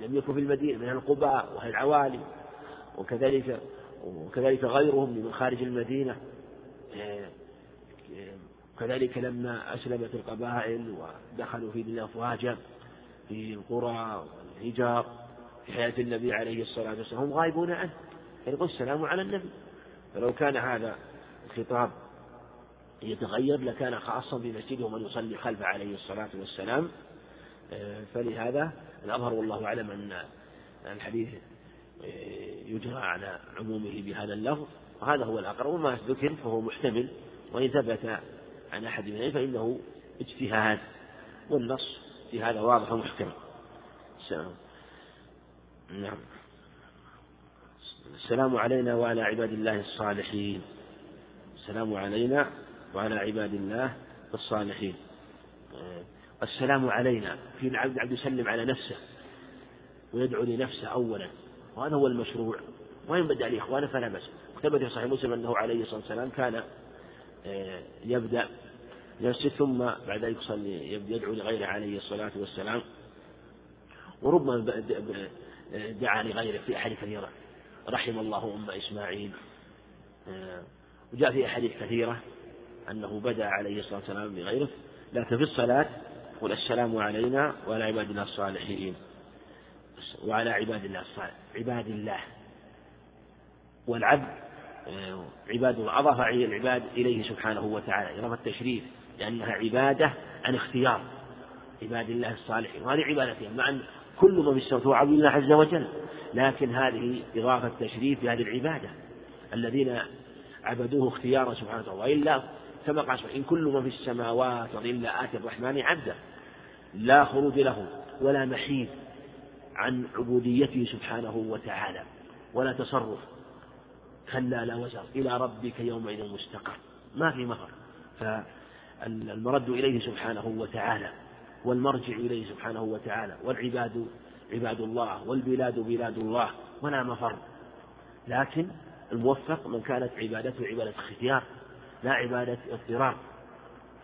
لم يكن في المدينة من القباء وأهل العوالي وكذلك وكذلك غيرهم من خارج المدينة. آه، كذلك لما أسلمت القبائل ودخلوا في دين أفواجا في القرى والهجار في حياة النبي عليه الصلاة والسلام هم غائبون عنه. يقول السلام على النبي. فلو كان هذا الخطاب يتغير لكان خاصا بمسجده ومن يصلي خلفه عليه الصلاة والسلام. آه، فلهذا الأظهر والله أعلم أن الحديث آه، يجرى على عمومه بهذا اللفظ. وهذا هو الأقرب. وما ذكر فهو محتمل. وإن ثبت عن أحد من فإنه اجتهاد. والنص في هذا واضح ومحكم نعم. السلام علينا وعلى عباد الله الصالحين. السلام علينا وعلى عباد الله الصالحين. السلام علينا. في العبد عبد يسلم على نفسه ويدعو لنفسه أولا. وهذا هو المشروع. وإن بدأ لإخوانه فلا بأس. ثبت في صحيح مسلم أنه عليه الصلاة والسلام كان آه، يبدأ يسجد ثم بعد ذلك يصلي يدعو لغيره عليه الصلاة والسلام. وربما دعا لغيره في أحاديث كثيرة رحم الله أم إسماعيل. آه، وجاء في أحاديث كثيرة أنه بدأ عليه الصلاة والسلام بغيره. لكن في الصلاة يقول السلام علينا وعلى عباد الله الصالحين. وعلى عباد الله الصالحين عباد الله. والعبد آه، عباد أضاف العباد إليه سبحانه وتعالى. إضافة التشريف لأنها عبادة عن اختيار عباد الله الصالحين. وهذه عبادتهم. مع أن كل ما في السماوات هو عبد الله عز وجل. لكن هذه إضافة تشريف لهذه العبادة الذين عبدوه اختيارا سبحانه وتعالى. وإلا كما قال إن كل ما في السماوات إلا آتي الرحمن عبدا لا خروج له ولا محيد عن عبوديته سبحانه وتعالى. ولا تصرف. كلا لا وزر. إلى ربك يومئذ مستقر ما في مفر. فالمرد إليه سبحانه وتعالى. والمرجع إليه سبحانه وتعالى والعباد عباد الله والبلاد بلاد الله ولا مفر. لكن الموفق من كانت عبادته عبادة اختيار لا عبادة اضطرار.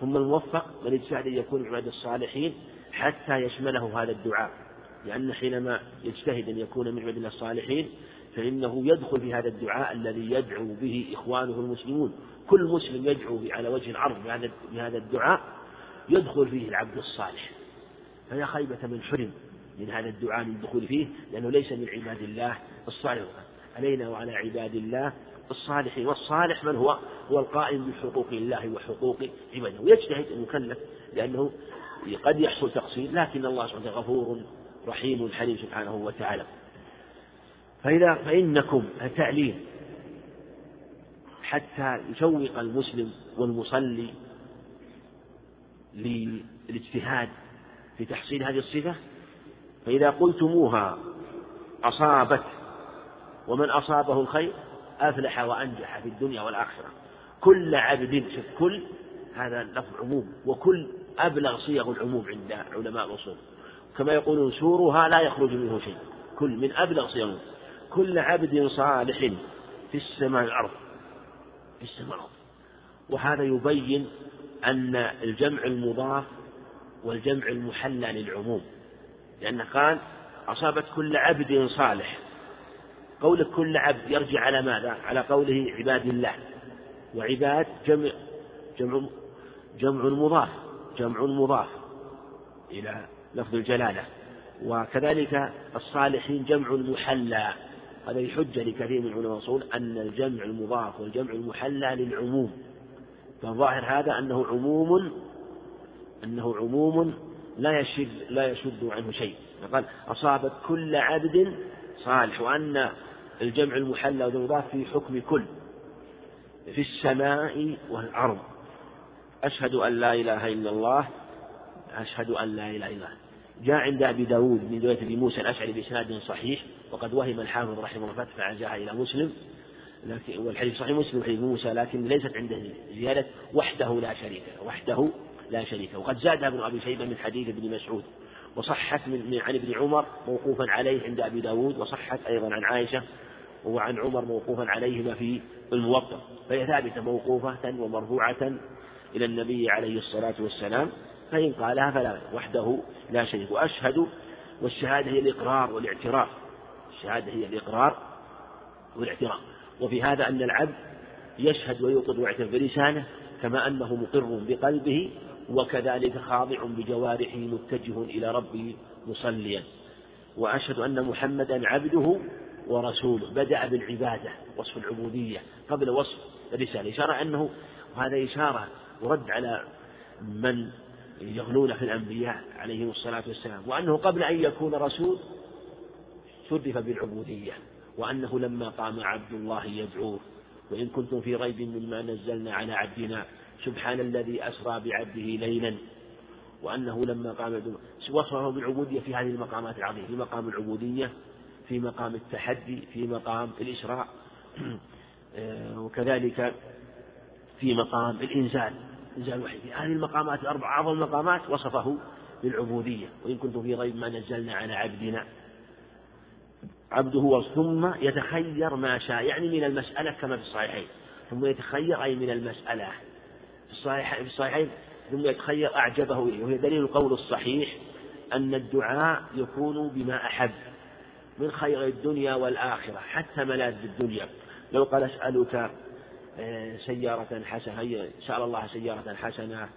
ثم الموفق من يجتهد أن يكون عباد الصالحين حتى يشمله هذا الدعاء. لأن حينما يجتهد أن يكون من عباد الصالحين فإنه يدخل في هذا الدعاء الذي يدعو به إخوانه المسلمون. كل مسلم يدعو على وجه الأرض بهذا الدعاء يدخل فيه العبد الصالح. فيا خيبة من حرم من هذا الدعاء من الدخول فيه لأنه ليس من عباد الله الصالح. علينا وعلى عباد الله الصالحين والصالح من هو؟ هو القائم بحقوق الله وحقوق عباده. ويجتهد المكلف لأنه قد يحصل تقصير لكن الله سبحانه وتعالى غفور رحيم حليم سبحانه وتعالى. فإذا فإنكم التعليم حتى يشوق المسلم والمصلي للاجتهاد في تحصيل هذه الصفة؟ فإذا قلتموها أصابت ومن أصابه الخير أفلح وأنجح في الدنيا والآخرة. كل عبد شوف كل هذا لفظ عموم وكل أبلغ صيغ العموم عند علماء الأصول. كما يقولون سورها لا يخرج منه شيء. كل من أبلغ صيغ كل عبد صالح في السماء والأرض في السماء والأرض وهذا يبين أن الجمع المضاف والجمع المحلى للعموم لأنه قال أصابت كل عبد صالح. قول كل عبد يرجع على ماذا؟ على قوله عباد الله. وعباد جمع جمع جمع مضاف جمع مضاف إلى لفظ الجلالة. وكذلك الصالحين جمع محلى. هذا حجة لكثير من علماء الأصول أن الجمع المضاف والجمع المحلى للعموم. فظاهر هذا أنه عموم أنه عموم لا يشد لا يشد عنه شيء. قال أصابت كل عبد صالح وأن الجمع المحلى والمضاف في حكم كل في السماء والأرض. أشهد أن لا إله إلا الله أشهد أن لا إله إلا الله. جاء عند أبي داود من رواية أبي موسى الأشعري بإسناد صحيح وقد وهم الحافظ رحمه الله فتح إلى مسلم. لكن والحديث صحيح مسلم حديث موسى لكن ليست عنده زيادة وحده لا شريك له وحده لا شريك وقد زادها ابن أبي شيبة من حديث ابن مسعود وصحت من عن ابن عمر موقوفا عليه عند أبي داود وصحت أيضا عن عائشة وعن عمر موقوفا عليهما في الموطأ. فهي ثابتة موقوفة ومرفوعة إلى النبي عليه الصلاة والسلام فإن قالها فلا وحده لا شريك وأشهد والشهادة هي الإقرار والإعتراف. الشهادة هي الإقرار والإعتراف. وفي هذا أن العبد يشهد ويوقظ ويعترف بلسانه كما أنه مقر بقلبه وكذلك خاضع بجوارحه متجه إلى ربه مصليا. وأشهد أن محمدا عبده ورسوله. بدأ بالعبادة وصف العبودية. قبل وصف الرسالة إشارة أنه وهذا إشارة ورد على من يغلون في الأنبياء عليهم الصلاة والسلام وأنه قبل أن يكون رسول شرف بالعبودية. وأنه لما قام عبد الله يدعوه وإن كنتم في ريب مما نزلنا على عبدنا سبحان الذي أسرى بعبده ليلا. وأنه لما قام وصفه بالعبودية في هذه المقامات العظيمة في مقام العبودية في مقام التحدي في مقام الإسراء [CLEARS THROAT] وكذلك في مقام الإنزال إنزال في هذه المقامات الأربع أعظم المقامات وصفه بالعبودية. وإن كنتم في غيب ما نزلنا على عبدنا. عبده ثم يتخير ما شاء يعني من المسألة كما في الصحيحين. ثم يتخير أي من المسألة. في الصحيح في الصحيحين ثم يتخير أعجبه إليه. وهي دليل القول الصحيح أن الدعاء يكون بما أحب من خير الدنيا والآخرة حتى ملاذ الدنيا. لو قال أسألك آه، سيارة حسنة سأل الله سيارة حسنة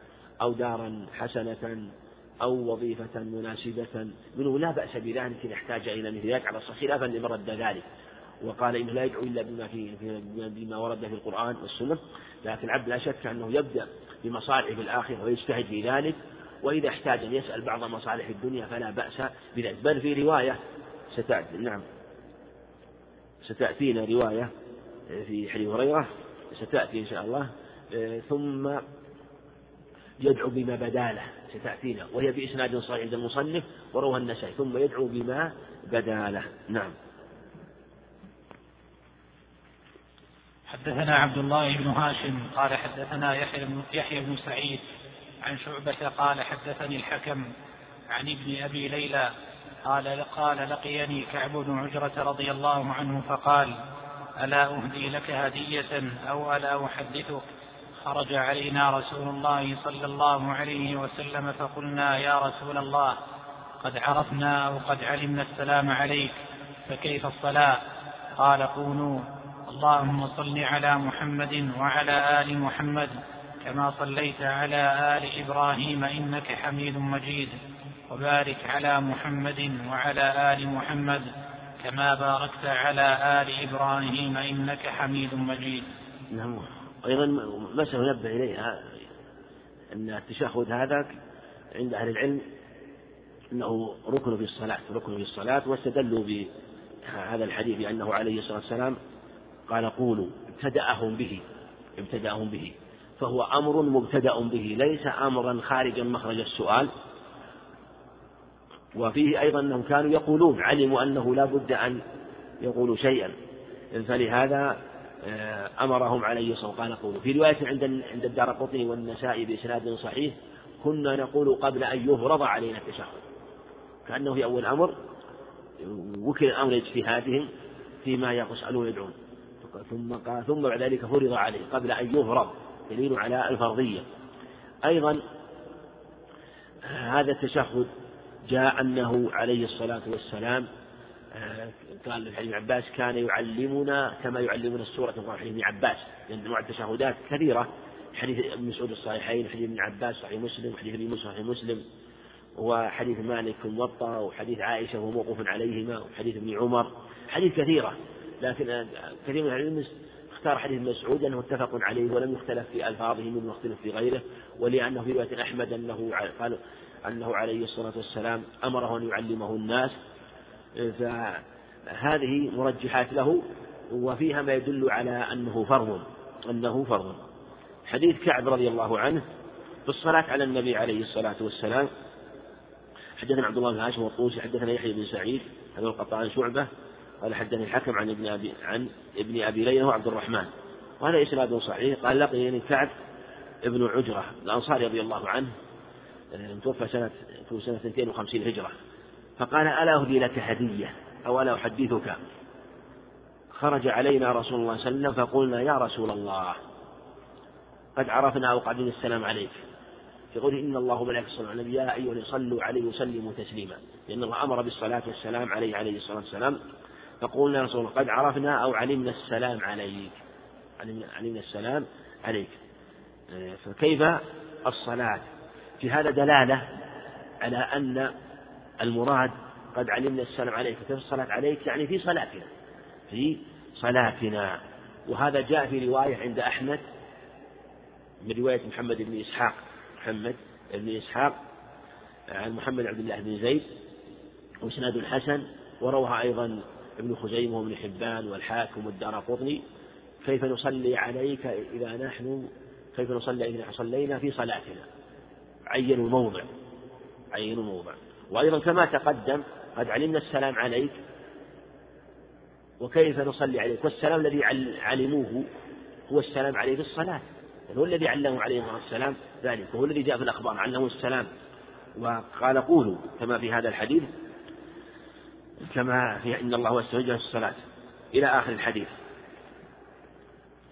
أو دارا حسنة أو وظيفة مناسبة منه. لا بأس بذلك إن احتاج إلى مثل ذلك على الصحيح خلافا لمن رد ذلك. وقال إنه لا يدعو إلا بما في بما ورد في القرآن والسنة. لكن العبد لا شك أنه يبدأ بمصالحه في الآخرة ويجتهد في ذلك. وإذا احتاج أن يسأل بعض مصالح الدنيا فلا بأس بذلك. بل في رواية ستأتي نعم. ستأتينا رواية في حديث هريرة ستأتي إن شاء الله. ثم يدعو بما بدا له ستأتينا. وهي بإسناد صحيح عند المصنف وروها النسائي ثم يدعو بما بدا له نعم. حدثنا عبد الله بن هاشم قال حدثنا يحيى بن, يحيى بن سعيد عن شعبة قال حدثني الحكم عن ابن أبي ليلى قال قال لقيني كعب بن عجرة رضي الله عنه فقال ألا أهدي لك هدية أو ألا أحدثك؟ خرج علينا رسول الله صلى الله عليه وسلم فقلنا يا رسول الله قد عرفنا وقد علمنا السلام عليك فكيف الصلاة؟ قال قولوا اللهم صل على محمد وعلى آل محمد كما صليت على آل إبراهيم إنك حميد مجيد وبارك على محمد وعلى آل محمد كما باركت على آل إبراهيم إنك حميد مجيد. نعم. أيضا مسألة نبه إليها أن التشهد هذا عند أهل العلم أنه ركن في الصلاة ركن في الصلاة واستدلوا بهذا الحديث بأنه عليه الصلاة والسلام قال قولوا ابتدأهم به ابتدأهم به فهو أمر مبتدأ به ليس أمرا خارجا مخرج السؤال. وفيه أيضا أنهم كانوا يقولون علموا أنه لا بد أن يقولوا شيئا فلهذا أمرهم عليه الصلاة قال قولوا. في رواية عند عند الدار قطني والنسائي بإسناد صحيح كنا نقول قبل أن يفرض علينا التشهد. كأنه في أول أمر وكل الأمر لاجتهادهم فيما يسألون يدعون. ثم قال ثم بعد ذلك فرض عليه قبل أن يفرض دليل على الفرضية. أيضا هذا التشهد جاء أنه عليه الصلاة والسلام آه، قال في ابن عباس كان يعلمنا كما يعلمنا السورة في حديث ابن عباس لأن أنواع التشهدات كثيرة. حديث ابن مسعود الصحيحين حديث ابن عباس صحيح مسلم حديث ابن موسى صحيح مسلم وحديث مالك في الموطأ وحديث عائشة وهو موقوف عليهما وحديث ابن عمر. حديث كثيرة لكن كثير من العلم اختار حديث مسعود أنه متفق عليه ولم يختلف في ألفاظه منه واختلف في غيره ولأنه في رواية أحمد أنه قال أنه عليه الصلاة والسلام أمره أن يعلمه الناس فهذه مرجحات له وفيها ما يدل على أنه فرض أنه فرض. حديث كعب رضي الله عنه في الصلاة على النبي عليه الصلاة والسلام. حدثنا عبد الله بن هاشم والطوسي حدثنا يحيى بن سعيد عن القطان شعبة قال حدثني الحكم عن ابن أبي عن ابن أبي ليلى وعبد الرحمن. وهذا إسناد صحيح. قال لقيني كعب ابن عجرة الأنصاري رضي الله عنه توفى سنة سنة 52 هجرة. فقال ألا أهدي لك هدية أو ألا أحدثك. خرج علينا رسول الله صلى الله عليه وسلم فقلنا يا رسول الله قد عرفنا أو السلام عليك. يقول إن الله يصلون على النبي يا أيها صلوا عليه وسلموا تسليما. لأن الله أمر بالصلاة والسلام عليه عليه الصلاة والسلام. فقلنا يا رسول الله قد عرفنا أو علمنا السلام عليك. علمنا, علمنا السلام عليك. فكيف الصلاة؟ في هذا دلالة على أن المراد قد علمنا السلام عليك فكيف الصلاة عليك يعني في صلاتنا في صلاتنا. وهذا جاء في رواية عند أحمد من رواية محمد بن إسحاق محمد بن إسحاق عن محمد عبد الله بن زيد وإسناد الحسن وروها أيضا ابن خزيمة وابن حبان والحاكم والدار قطني. كيف نصلي عليك إذا نحن كيف نصلي إذا صلينا في صلاتنا؟ عينوا الموضع عينوا الموضع. وأيضا كما تقدم قد علمنا السلام عليك وكيف نصلي عليك والسلام الذي علموه هو السلام عليه في الصلاة يعني هو الذي علمه عليه والسلام ذلك وهو الذي جاء في الأخبار علمه السلام. وقال قولوا كما في هذا الحديث كما في إن الله في الصلاة. إلى آخر الحديث.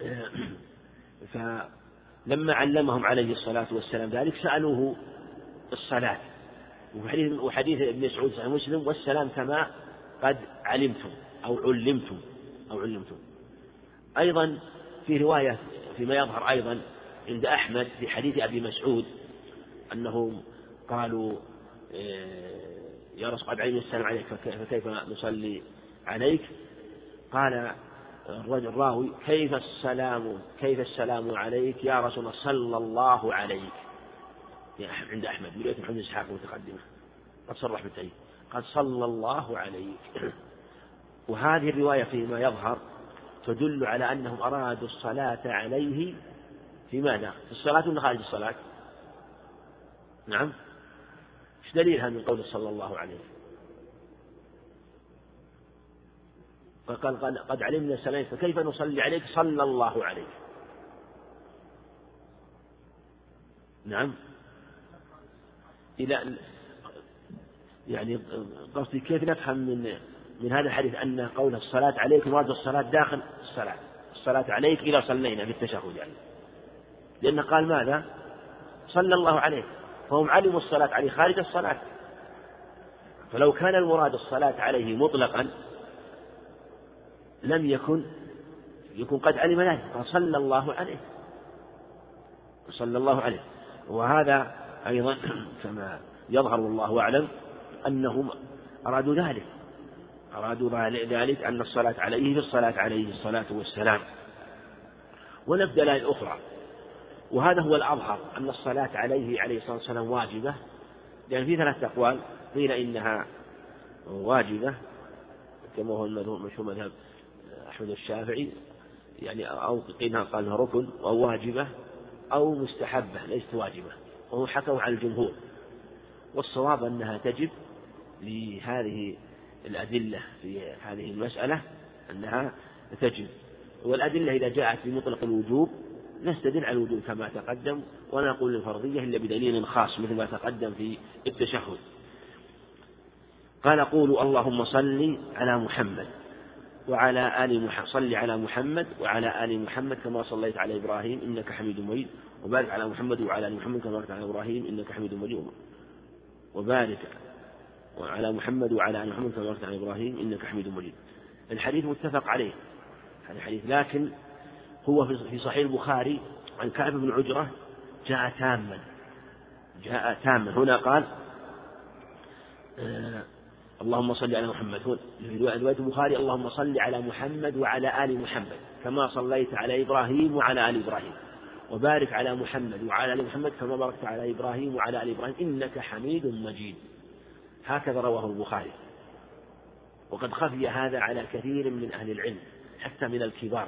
[CLEARS THROAT] فلما علمهم عليه الصلاة والسلام ذلك سألوه الصلاة. وحديث وحديث ابن مسعود صحيح مسلم والسلام كما قد علمتم أو علمتم أو علمتم. أيضا في رواية فيما يظهر أيضا عند أحمد في حديث أبي مسعود أنهم قالوا إيه، يا رسول قد علمنا السلام عليك فكيف نصلي عليك؟ قال الرجل الراوي كيف السلام كيف السلام عليك يا رسول الله؟ صلى الله عليك. عند أحمد من رواية محمد إسحاق المتقدمة قد صرح بالتأييد. قد صلى الله عليك وهذه الرواية فيما يظهر تدل على أنهم أرادوا الصلاة عليه في ماذا؟ في الصلاة ولا خارج الصلاة؟ نعم. إيش دليلها من قوله صلى الله عليه؟ فقال قد علمنا السلام فكيف نصلي عليك؟ صلى الله عليك نعم. إلى يعني قصدي كيف نفهم من من هذا الحديث أن قول الصلاة عليك مراد الصلاة داخل الصلاة؟ الصلاة عليك إذا صلينا في التشهد يعني. لأنه قال ماذا؟ صلى الله عليه. فهم علموا الصلاة عليه خارج الصلاة. فلو كان المراد الصلاة عليه مطلقا لم يكن يكون قد علم ذلك. فصلى الله عليه. صلى الله عليه. وهذا أيضا كما يظهر والله أعلم أنهم أرادوا ذلك. أرادوا ذلك أن الصلاة عليه في الصلاة عليه الصلاة والسلام. ونبدأ دلائل أخرى. وهذا هو الأظهر أن الصلاة عليه عليه الصلاة والسلام واجبة. لأن في ثلاثة أقوال. قيل إنها واجبة. كما هو المشهور مذهب أحمد الشافعي. يعني أو قيل قال انها ركن. أو واجبة. أو مستحبة. ليست واجبة. وهو حكوا على الجمهور. والصواب أنها تجب لهذه الأدلة في هذه المسألة أنها تجب. والأدلة إذا جاءت بمطلق الوجوب نستدل على الوجوب كما تقدم ولا نقول الفرضية إلا بدليل خاص مثل ما تقدم في التشهد. قال قولوا اللهم صل على محمد وعلى آل محمد صل على محمد وعلى آل محمد كما صليت على إبراهيم إنك حميد مجيد. وبارك على محمد وعلى آل محمد كما باركت على إبراهيم إنك حميد مجيد. وبارك وعلى محمد وعلى آل محمد كما باركت على إبراهيم إنك حميد مجيد. الحديث متفق عليه. هذا الحديث لكن هو في صحيح البخاري عن كعب بن عجرة جاء تاما. جاء تاما. هنا قال آه، اللهم صل على محمد. في رواية البخاري اللهم صل على محمد وعلى آل محمد كما صليت على إبراهيم وعلى آل إبراهيم. وبارك على محمد وعلى آل محمد كما باركت على إبراهيم وعلى آل إبراهيم إنك حميد مجيد. هكذا رواه البخاري. وقد خفي هذا على كثير من أهل العلم حتى من الكبار.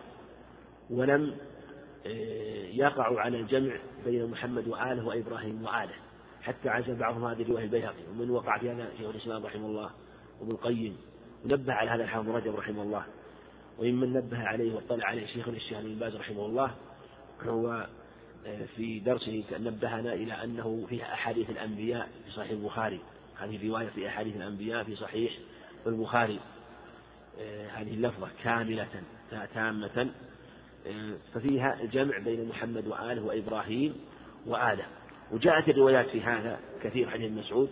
ولم آه، يقع على الجمع بين محمد وآله وإبراهيم وآله حتى عزى بعضهم هذه الرواية البيهقي. ومن وقع في هذا شيخ الإسلام رحمه الله وابن القيم. ونبه على هذا الحافظ رجب رحمه الله. وممن نبه عليه واطلع عليه شيخ الشيخ بن باز رحمه الله هو آه، في درسه نبهنا إلى أنه فيها أحاديث الأنبياء في صحيح البخاري. هذه الرواية في أحاديث الأنبياء في صحيح البخاري. آه، هذه اللفظة كاملة تامة. آه، ففيها الجمع بين محمد وآله وإبراهيم وآله وجاءت الروايات في هذا كثير حديث مسعود.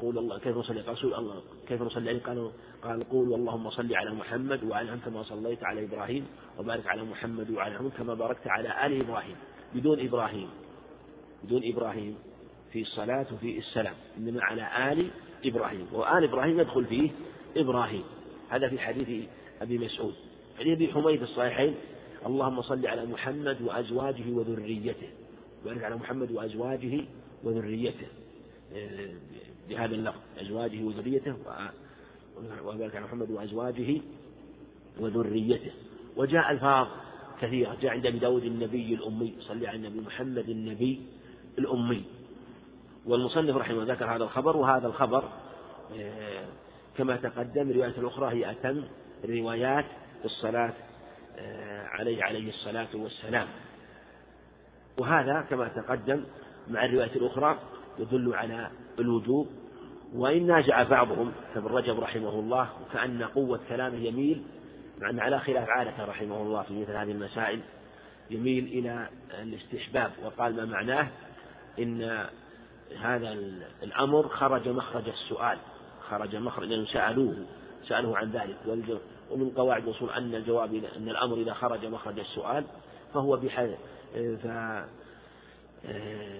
قول الله كيف نصلي رسول الله. كيف نصلي؟ عليه قالوا قال قولوا اللهم صل على محمد وعلى أنت كما صليت على إبراهيم وبارك على محمد وعلى محمد كما باركت على آل إبراهيم. بدون إبراهيم. بدون إبراهيم في الصلاة وفي السلام إنما على آل إبراهيم. وآل إبراهيم يدخل فيه إبراهيم. هذا في حديث أبي مسعود. حديث أبي حميد الصحيحين اللهم صل على محمد وأزواجه وذريته. وبارك على محمد وأزواجه وذريته. بهذا اللفظ أزواجه وذريته وبارك على محمد وأزواجه وذريته. وجاء ألفاظ كثيرة جاء عند أبي داود النبي الأمي صلى على النبي محمد النبي الأمي. والمصنف رحمه الله ذكر هذا الخبر وهذا الخبر آه، كما تقدم الرواية الأخرى هي أتم الروايات في الصلاة آه، عليه عليه الصلاة والسلام. وهذا كما تقدم مع الرواية الأخرى يدل على الوجوب وإن ناجع بعضهم كابن رجب رحمه الله وكأن قوة كلامه يميل مع أن على خلاف عادة رحمه الله في مثل هذه المسائل يميل إلى الاستحباب وقال ما معناه؟ إن هذا الأمر خرج مخرج السؤال خرج مخرج لأنه سألوه سألوه عن ذلك ومن قواعد الأصول أن الجواب أن الأمر إذا خرج مخرج السؤال فهو بحيث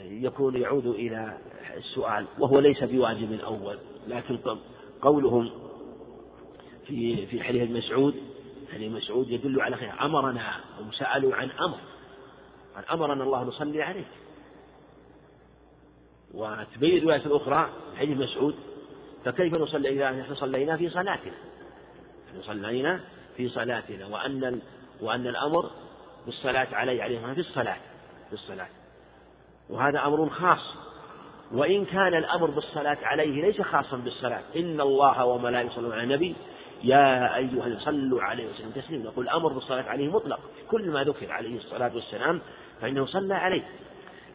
يكون يعود إلى السؤال وهو ليس بواجب أول لكن قولهم في في حديث مسعود حديث مسعود يدل على خير. أمرنا هم سألوا عن أمر قال أمرنا الله نصلي عليك. وتبين الرواية الأخرى حديث مسعود فكيف نصلي إذا نحن صلينا في صلاتنا؟ نحن صلينا في صلاتنا وأن وأن الأمر بالصلاة عليه عليه في الصلاة في الصلاة. وهذا أمر خاص. وإن كان الأمر بالصلاة عليه ليس خاصا بالصلاة. إن الله وملائكته يصلون على النبي. يا أيها صلوا عليه وسلم تسليما نقول الأمر بالصلاة عليه مطلق. كل ما ذكر عليه الصلاة والسلام فإنه صلى عليه.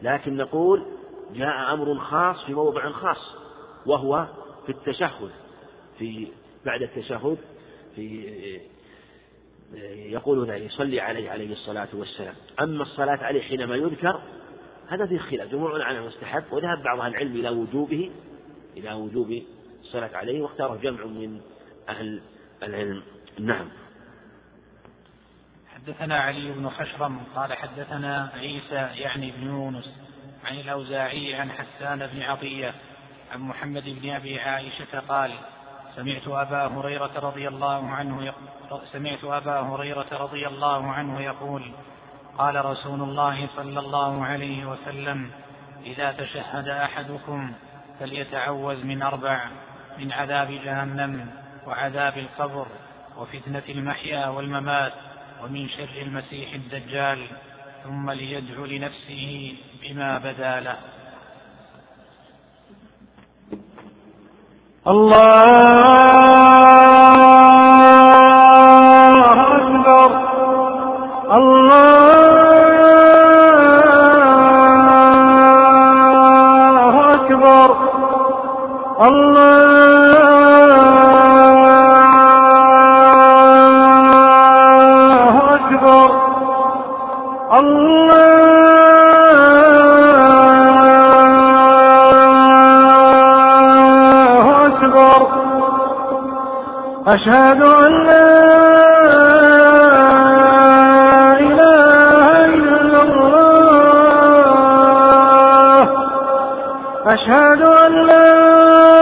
لكن نقول جاء أمر خاص في موضع خاص وهو في التشهد. في بعد التشهد في يقول يصلي عليه عليه الصلاة والسلام. أما الصلاة عليه حينما يذكر هذا فيه خلاف. جمهور على مستحب وذهب بعض أهل العلم إلى وجوبه إلى وجوب الصلاة عليه واختاره جمع من أهل العلم. نعم. حدثنا علي بن خشرم قال حدثنا عيسى يعني بن يونس عن الأوزاعي عن حسان بن عطية عن محمد بن أبي عائشة قال سمعت أبا هريرة رضي الله عنه سمعت أبا هريرة رضي الله عنه يقول قال رسول الله صلى الله عليه وسلم إذا تشهد أحدكم فليتعوذ من أربع من عذاب جهنم وعذاب القبر وفتنة المحيا والممات ومن شر المسيح الدجال ثم ليدعو لنفسه بما بدا له. الله أشهد أن لا إله إلا الله. أشهد أن لا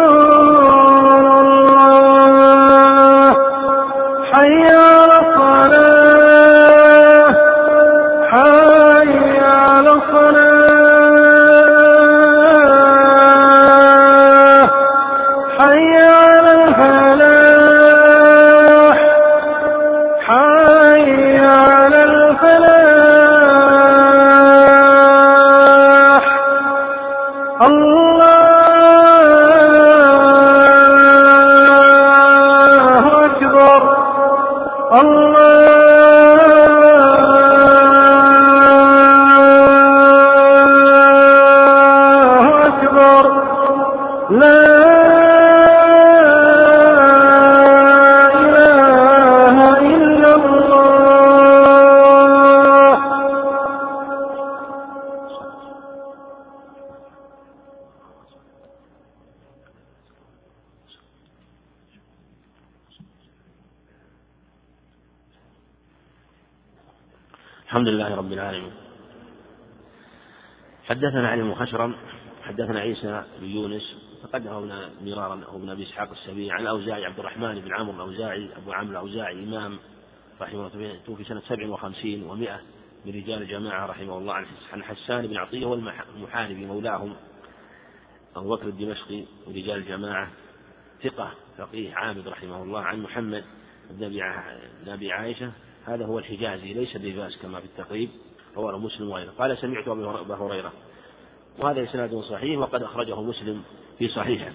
خشرم حدثنا عيسى بن يونس تقدم هنا مرارا هو ابن أبي إسحاق السبيعي عن الأوزاعي عبد الرحمن بن عمرو الأوزاعي أبو عمرو الأوزاعي إمام رحمه الله توفي سنة 57 و100 من رجال الجماعة رحمه الله عن حسان بن عطية والمحاربي مولاهم أبو بكر الدمشقي ورجال الجماعة ثقة فقيه عابد رحمه الله عن محمد بن أبي عائشة هذا هو الحجازي ليس بفاس كما في التقريب رواه مسلم وغيره قال سمعت أبا هريرة وهذا إسناد صحيح وقد أخرجه مسلم في صحيحه.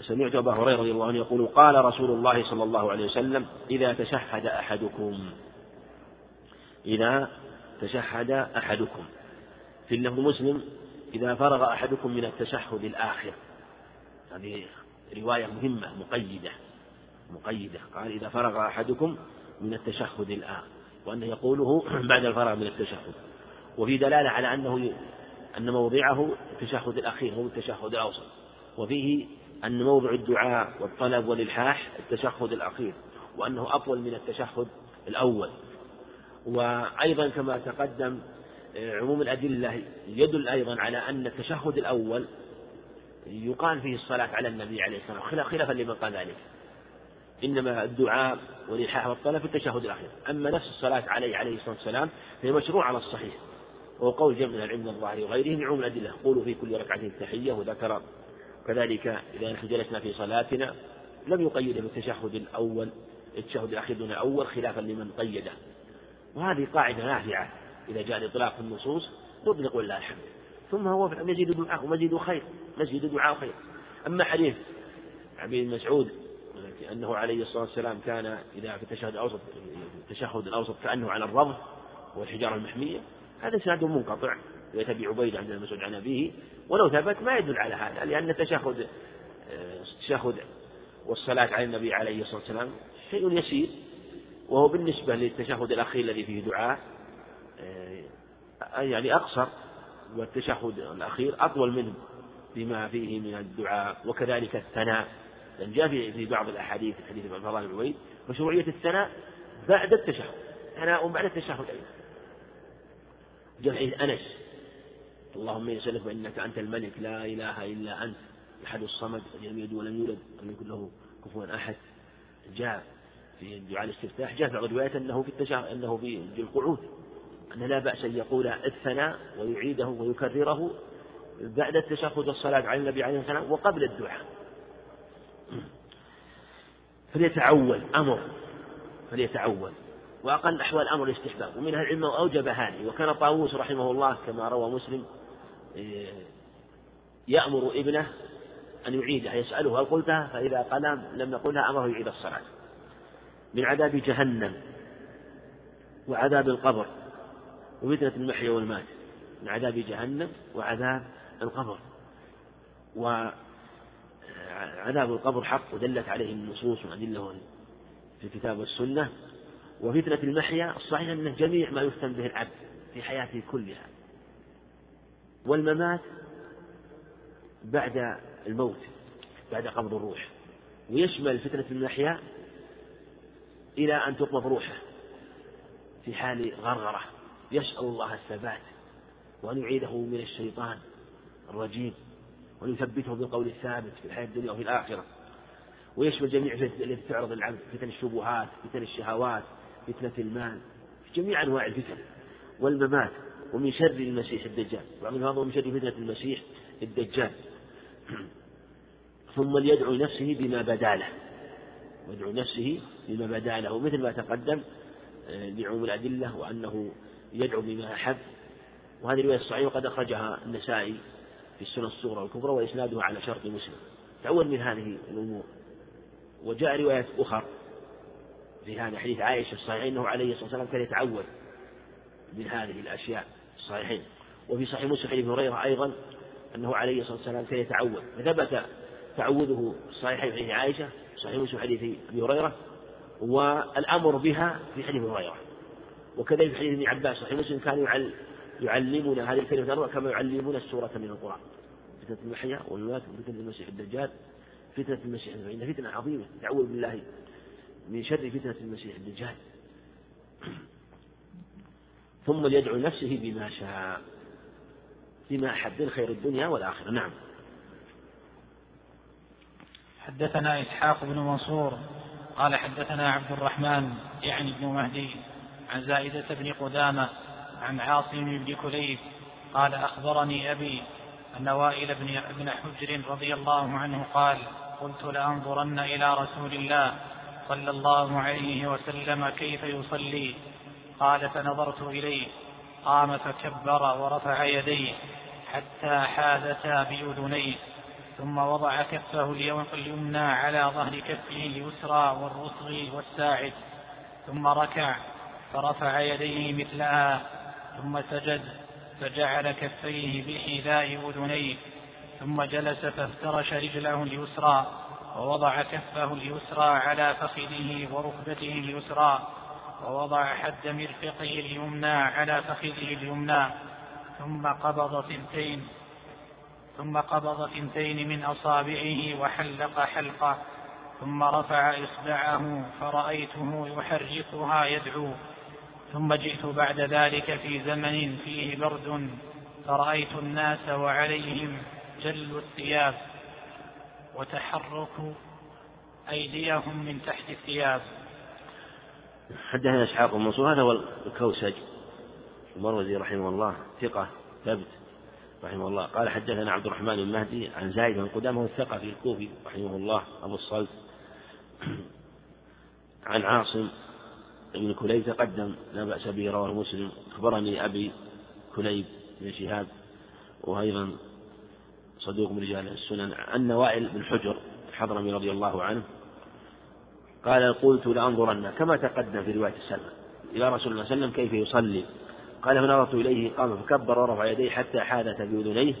سمعت أبا هريرة رضي الله عنه يقول قال رسول الله صلى الله عليه وسلم إذا تشهد أحدكم إذا تشهد أحدكم. في اللفظ مسلم إذا فرغ أحدكم من التشهد الآخر. هذه رواية مهمة مقيدة مقيدة. قال إذا فرغ أحدكم من التشهد الآن وأنه يقوله بعد الفرغ من التشهد. وفي دلالة على أنه أن موضعه التشهد الأخير هو التشهد الأوسط. وفيه أن موضع الدعاء والطلب والإلحاح التشهد الأخير وأنه أطول من التشهد الأول. وأيضا كما تقدم عموم الأدلة يدل أيضا على أن التشهد الأول يقال فيه الصلاة على النبي عليه الصلاة والسلام خلافا لمن قال ذلك. إنما الدعاء والإلحاح والطلب في التشهد الأخير. أما نفس الصلاة عليه عليه الصلاة والسلام فهي مشروع على الصحيح. وهو قول جمع من العلم الظاهر وغيره عموم الأدلة. قولوا في كل ركعة تحية وذكر. كذلك إذا نحن جلسنا في صلاتنا لم يقيده بالتشهد الأول التشهد الأخير دون الأول خلافا لمن قيده. وهذه قاعدة نافعة إذا جاء الإطلاق في النصوص نطلق ولله الحمد ثم هو مزيد دعاء ومزيد خير مزيد دعاء وخير أما حديث عبد مسعود أنه عليه الصلاة والسلام كان إذا في التشهد الأوسط التشهد الأوسط كأنه على الرض والحجارة المحمية هذا إسناد منقطع ويتبع عبيد عند المسعود عن أبيه ولو ثبت ما يدل على هذا لأن التشهد التشهد والصلاة على النبي عليه الصلاة والسلام شيء يسير وهو بالنسبة للتشهد الأخير الذي فيه دعاء يعني أقصر والتشهد الأخير أطول منه بما فيه من الدعاء وكذلك الثناء لأن جاء في بعض الأحاديث حديث ابن فضال بن عبيد مشروعية الثناء بعد التشهد ثناء بعد التشهد أيضا. حديث أنس. اللهم إني أسألك بأنك أنت الملك. لا إله إلا أنت. الأحد الصمد. لم يلد ولم يولد. ولم يكن له كفوا أحد. جاء في دعاء الاستفتاح. جاء في الروايات أنه في التشهد. أنه في القعود. أن لا بأس أن يقول الثناء ويعيده ويكرره بعد التشهد والصلاة على النبي عليه الصلاة والسلام وقبل الدعاء. فليتعول. أمر. فليتعول. وأقل أحوال الأمر الاستحباب. ومن أهل العلم أوجب هذه. وكان طاووس رحمه الله كما روى مسلم يأمر ابنه أن يعيدها يسأله هل قلتها فإذا قال لم يقلها أمره يعيد الصلاة. من عذاب جهنم وعذاب القبر وفتنة المحيا والمات من عذاب جهنم وعذاب القبر. وعذاب القبر حق ودلت عليه النصوص وأدلة في الكتاب والسنة. وفتنة المحيا الصحيح أنه جميع ما يفتن به العبد في حياته كلها. والممات بعد الموت بعد قبض الروح. ويشمل فتنة المحيا إلى أن تقبض روحه في حال غرغرة. يسأل الله الثبات وأن يعيده من الشيطان الرجيم وأن يثبته بالقول الثابت في الحياة الدنيا وفي الآخرة. ويشمل جميع التي تعرض العبد فتن الشبهات فتن الشهوات فتنة المال في جميع أنواع الفتن والممات ومن شر المسيح الدجال. ومن هذا ومن شر فتنة المسيح الدجال. ثم ليدعو نفسه بما بدا له ويدعو نفسه بما بدا له مثل ما تقدم آه، لعموم الأدلة وأنه يدعو بما أحب. وهذه الرواية الصحيحة وقد أخرجها النسائي في السنة الصغرى والكبرى وإسنادها على شرط مسلم. تعود من هذه الأمور. وجاء رواية أخرى. في هذا حديث عائشة الصحيح أنه عليه الصلاة والسلام كان يتعود من هذه الأشياء الصحيحين. وفي صحيح مسلم حديث هريرة أيضا أنه عليه الصلاة والسلام كان يتعود فثبت تعوذه الصحيحين حديث عائشة صحيح مسلم حديث أبي هريرة والأمر بها في حديث هريرة. وكذلك في حديث ابن عباس صحيح مسلم كان يعلمنا هذه الكلمة الأربعة كما يعلمون السورة من القرآن. فتنة المحيا والممات وفتنة المسيح الدجال فتنة المسيح فإن فتنة عظيمة. تعوذ بالله من شر فتنة المسيح الدجال ثم ليدعو نفسه بما شاء بما أحب خير الدنيا والآخرة. نعم. حدثنا إسحاق بن منصور قال حدثنا عبد الرحمن يعني بن مهدي عن زائدة بن قدامة عن عاصم بن كليب قال أخبرني أبي أن وائل بن ابن حجر رضي الله عنه قال قلت لأنظرن إلى رسول الله صلى الله عليه وسلم كيف يصلي؟ قال فنظرت إليه. قام فكبر ورفع يديه حتى حادثا بأذنيه ثم وضع كفه اليمنى على ظهر كفه اليسرى والرسغ والساعد ثم ركع فرفع يديه مثلها ثم سجد فجعل كفيه بحذاء أذنيه ثم جلس فافترش رجله اليسرى ووضع كفه اليسرى على فخذه وركبته اليسرى ووضع حد مرفقه اليمنى على فخذه اليمنى ثم قبض ثنتين ثم قبض ثنتين من أصابعه وحلق حلقة ثم رفع إصبعه فرأيته يحركها يدعو ثم جئت بعد ذلك في زمن فيه برد فرأيت الناس وعليهم جل الثياب. وتحرك أيديهم من تحت الثياب. حدثنا إسحاق بن منصور هذا هو الكوسج. المروزي رحمه الله ثقة ثبت رحمه الله. قال حدثنا عبد الرحمن المهدي عن زايد بن قدامة الثقة في الكوفي رحمه الله أبو الصلت. عن عاصم بن كليب تقدم لا بأس به رواه مسلم. أخبرني أبي كليب بن شهاب وأيضا صدوق من رجال السنن أن وائل بن حجر الحضرمي رضي الله عنه قال قلت لأنظرن كما تقدم في رواية السلمة إلى رسول الله صلى الله عليه وسلم كيف يصلي؟ قال فنظرت إليه قام فكبر ورفع يديه حتى حادث بأذنيه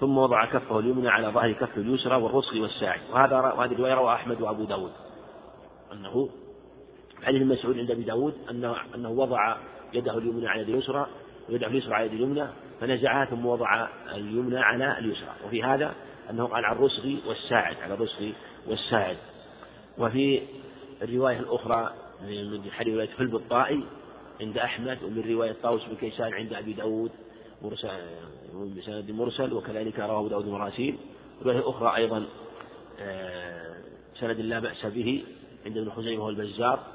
ثم وضع كفه اليمنى على ظهر كفه اليسرى والرسغ والساعد وهذا وهذه الرواية رواه أحمد وأبو داود. أنه حديث مسعود عند أبي داود أنه, أنه وضع يده اليمنى على يد اليسرى ويده اليسرى على يد اليمنى فنزعها ثم وضع اليمنى على اليسرى. وفي هذا أنه قال على الرسغ والساعد على الرسغ والساعد. وفي الرواية الأخرى من حديث رواية فلب الطائي عند أحمد ومن رواية طاووس بن كيسان عند أبي داود مرسل بسند مرسل وكذلك رواه أبو داود مراسيل رواية أخرى أيضا آه، سند لا بأس به عند ابن خزيمة والبزار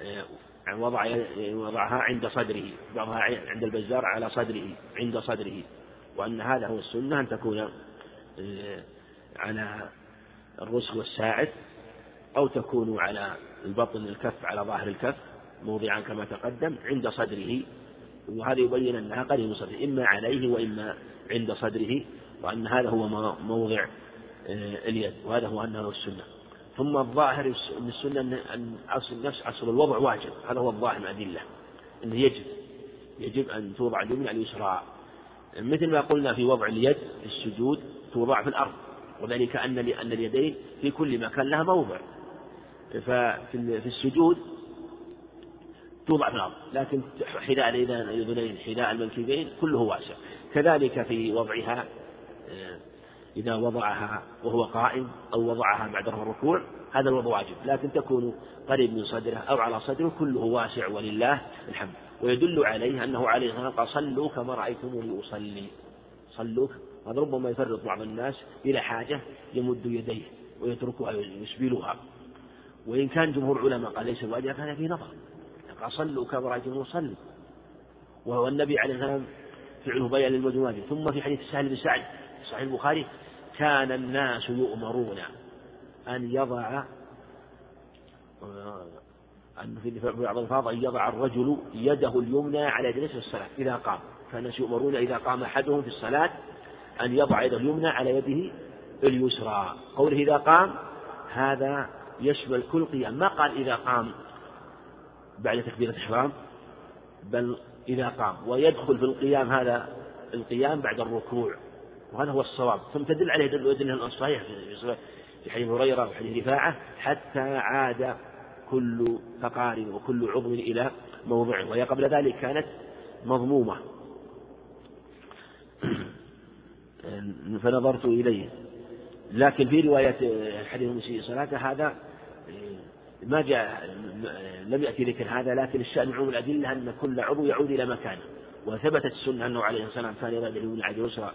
آه، وضع وضعها عند صدره بعضها عند البزار على صدره عند صدره. وأن هذا هو السنة أن تكون آه، على الرسل والساعد أو تكون على البطن الكف على ظاهر الكف موضعا كما تقدم عند صدره. وهذا يبين أنها قريب من صدره إما عليه وإما عند صدره وأن هذا هو موضع آه، اليد وهذا هو أنه السنة. ثم الظاهر من السنة أن أصل نفس أصل الوضع واجب. هذا هو الظاهر من الأدلة. أنه يجب يجب أن توضع اليمنى على اليسرى. مثل ما قلنا في وضع اليد في السجود توضع في الأرض. وذلك أن أن اليدين في كل مكان لها موضع. ففي السجود توضع في الأرض. لكن حذاء الأذنين حذاء المنكبين كله واسع. كذلك في وضعها آه، إذا وضعها وهو قائم أو وضعها بعد الركوع هذا الوضع واجب. لكن تكون قريب من صدره أو على صدره كله واسع ولله الحمد. ويدل عليه أنه عليه الصلاة قال صلوا كما رأيتموني أصلي. صلوا هذا ربما يفرط بعض الناس إلى حاجة يمد يديه ويتركها يسبلها وإن كان جمهور العلماء قال ليس واجبا فهذا فيه نظر. قال صلوا كما رأيتموني أصلي. وهو النبي عليه والسلام فعله بيان للمجموعة ثم في حديث سهل بن سعد صحيح البخاري كان الناس يؤمرون أن يضع أن في بعض الألفاظ أن يضع الرجل يده اليمنى على في الصلاة إذا قام. فالناس يؤمرون إذا قام أحدهم في الصلاة أن يضع يده اليمنى على يده اليسرى. قوله إذا قام هذا يشمل كل قيام. ما قال إذا قام بعد تكبيرة الإحرام؟ بل إذا قام. ويدخل في القيام هذا القيام بعد الركوع. وهذا هو الصواب. ثم تدل عليه دل الصحيح في حديث هريرة وحديث رفاعة حتى عاد كل فقار وكل عضو إلى موضعه وهي قبل ذلك كانت مضمومة. [CLEARS THROAT] فنظرت إليه. لكن في رواية حديث المسيء صلاته هذا ما جاء لم يأتي ذكر هذا لكن الشأن عموم الأدلة أن كل عضو يعود إلى مكانه. وثبتت السنة أنه عليه الصلاة والسلام كان يضع اليمين على اليسرى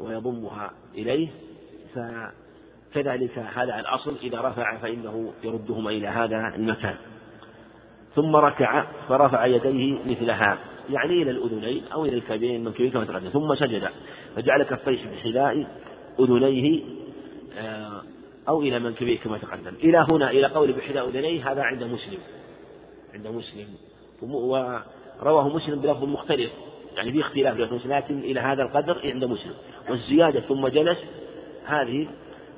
ويضمها إليه فكذلك هذا الأصل. إذا رفع فإنه يردهما إلى هذا المكان. ثم ركع فرفع يديه مثلها يعني إلى الأذنين أو إلى الكعبين المنكبين كما تقدم. ثم سجد فجعل كفيه بحذاء أذنيه آه، أو إلى منكبيه كما تقدم. إلى هنا إلى قول بحذاء أذنيه هذا عند مسلم عند مسلم. ورواه مسلم بلفظ مختلف. يعني في اختلاف لكن لكن إلى هذا القدر عند مسلم. والزيادة ثم جلس هذه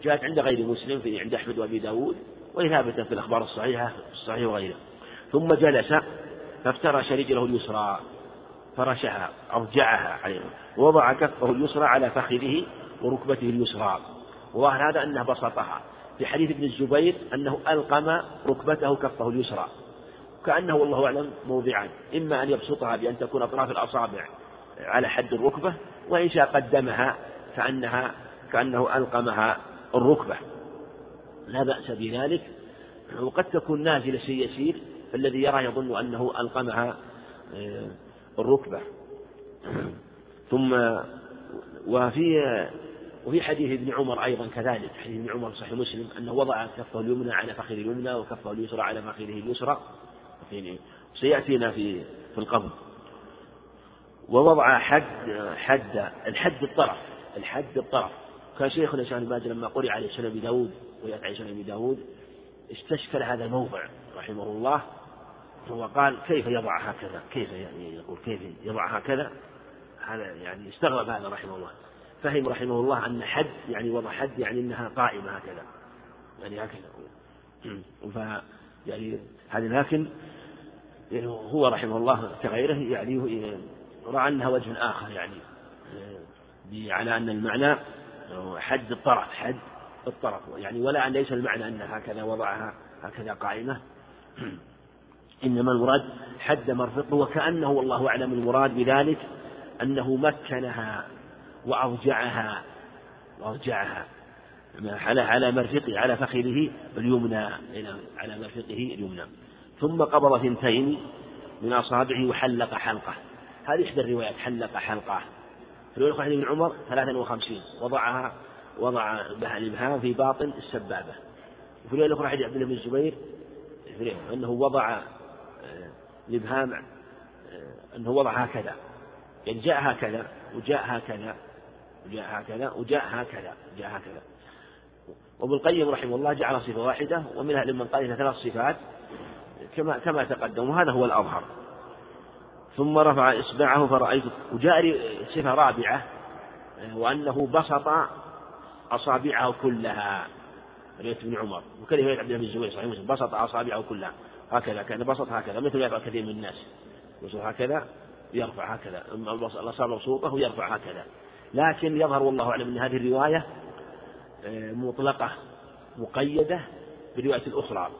جاءت عند غير مسلم في عند أحمد وأبي داود وهي ثابتة في الأخبار الصحيحة الصحيح وغيره. ثم جلس فافترش رجله اليسرى فرشها أرجعها عليه ووضع كفه اليسرى على فخذه وركبته اليسرى. وظاهر هذا أنه بسطها. في حديث ابن الزبير أنه ألقم ركبته كفه اليسرى. كأنه والله أعلم موضعان. إما أن يبسطها بأن تكون أطراف الأصابع على حد الركبة وإن شاء قدمها كأنها كأنه ألقمها الركبة. لا بأس بذلك. وقد تكون نازلة شيء يسير فالذي يرى يظن أنه ألقمها آه، الركبة. ثم وفي وفي حديث ابن عمر أيضا كذلك. حديث ابن عمر صحيح مسلم أنه وضع كفه اليمنى على فخذ اليمنى وكفه اليسرى على فخذه اليسرى. سيأتينا في في القبر. ووضع حد حد الحد الطرف الحد الطرف. كان شيخنا شيخ الماجد لما قرئ عليه سنن أبي داود ويأتي عليه سنن أبي داود استشكل هذا الموضع رحمه الله. هو قال كيف يضع هكذا؟ كيف يعني يقول كيف يضع هكذا؟ هذا يعني استغرب هذا رحمه الله. فهم رحمه الله أن حد يعني وضع حد يعني أنها قائمة هكذا. يعني هكذا. [CLEARS THROAT] ف يعني هذا لكن يعني هو رحمه الله كغيره يعني رأى أنها وجه آخر يعني على أن المعنى حد الطرف حد الطرف يعني ولا أن ليس المعنى أن هكذا وضعها هكذا قائمة. [CLEARS THROAT] إنما المراد حد مرفقه وكأنه والله أعلم المراد بذلك أنه مكنها وأرجعها وأرجعها على على مرفقه على فخذه اليمنى على مرفقه اليمنى. ثم قبض ثنتين من أصابعه وحلق حلقة. هذه إحدى الروايات حلق حلقة. في رواية ابن عمر ثلاثا وخمسين. وضعها وضع الإبهام في باطن السبابة. وفي رواية أخرى حديث عبد الله بن الزبير أنه وضع آه، الإبهام آه، أنه وضع هكذا. يعني جاء هكذا وجاء هكذا وجاء هكذا وجاء هكذا وجاء هكذا. وابن القيم رحمه الله جعل صفة واحدة ومنها لمن قال ثلاث صفات كما كما تقدم وهذا هو الأظهر. ثم رفع إصبعه فرأيت وجاء صفة رابعة وأنه بسط أصابعه كلها. رواية ابن عمر رواية عبد الله بن الزبير صحيح مسلم بسط أصابعه كلها. هكذا كان بسط هكذا مثل ما يفعل كثير من الناس. يبسط هكذا يرفع هكذا الأصابع مبسوطة ويرفع هكذا. لكن يظهر والله أعلم أن هذه الرواية آه، مطلقة مقيدة بالرواية الأخرى.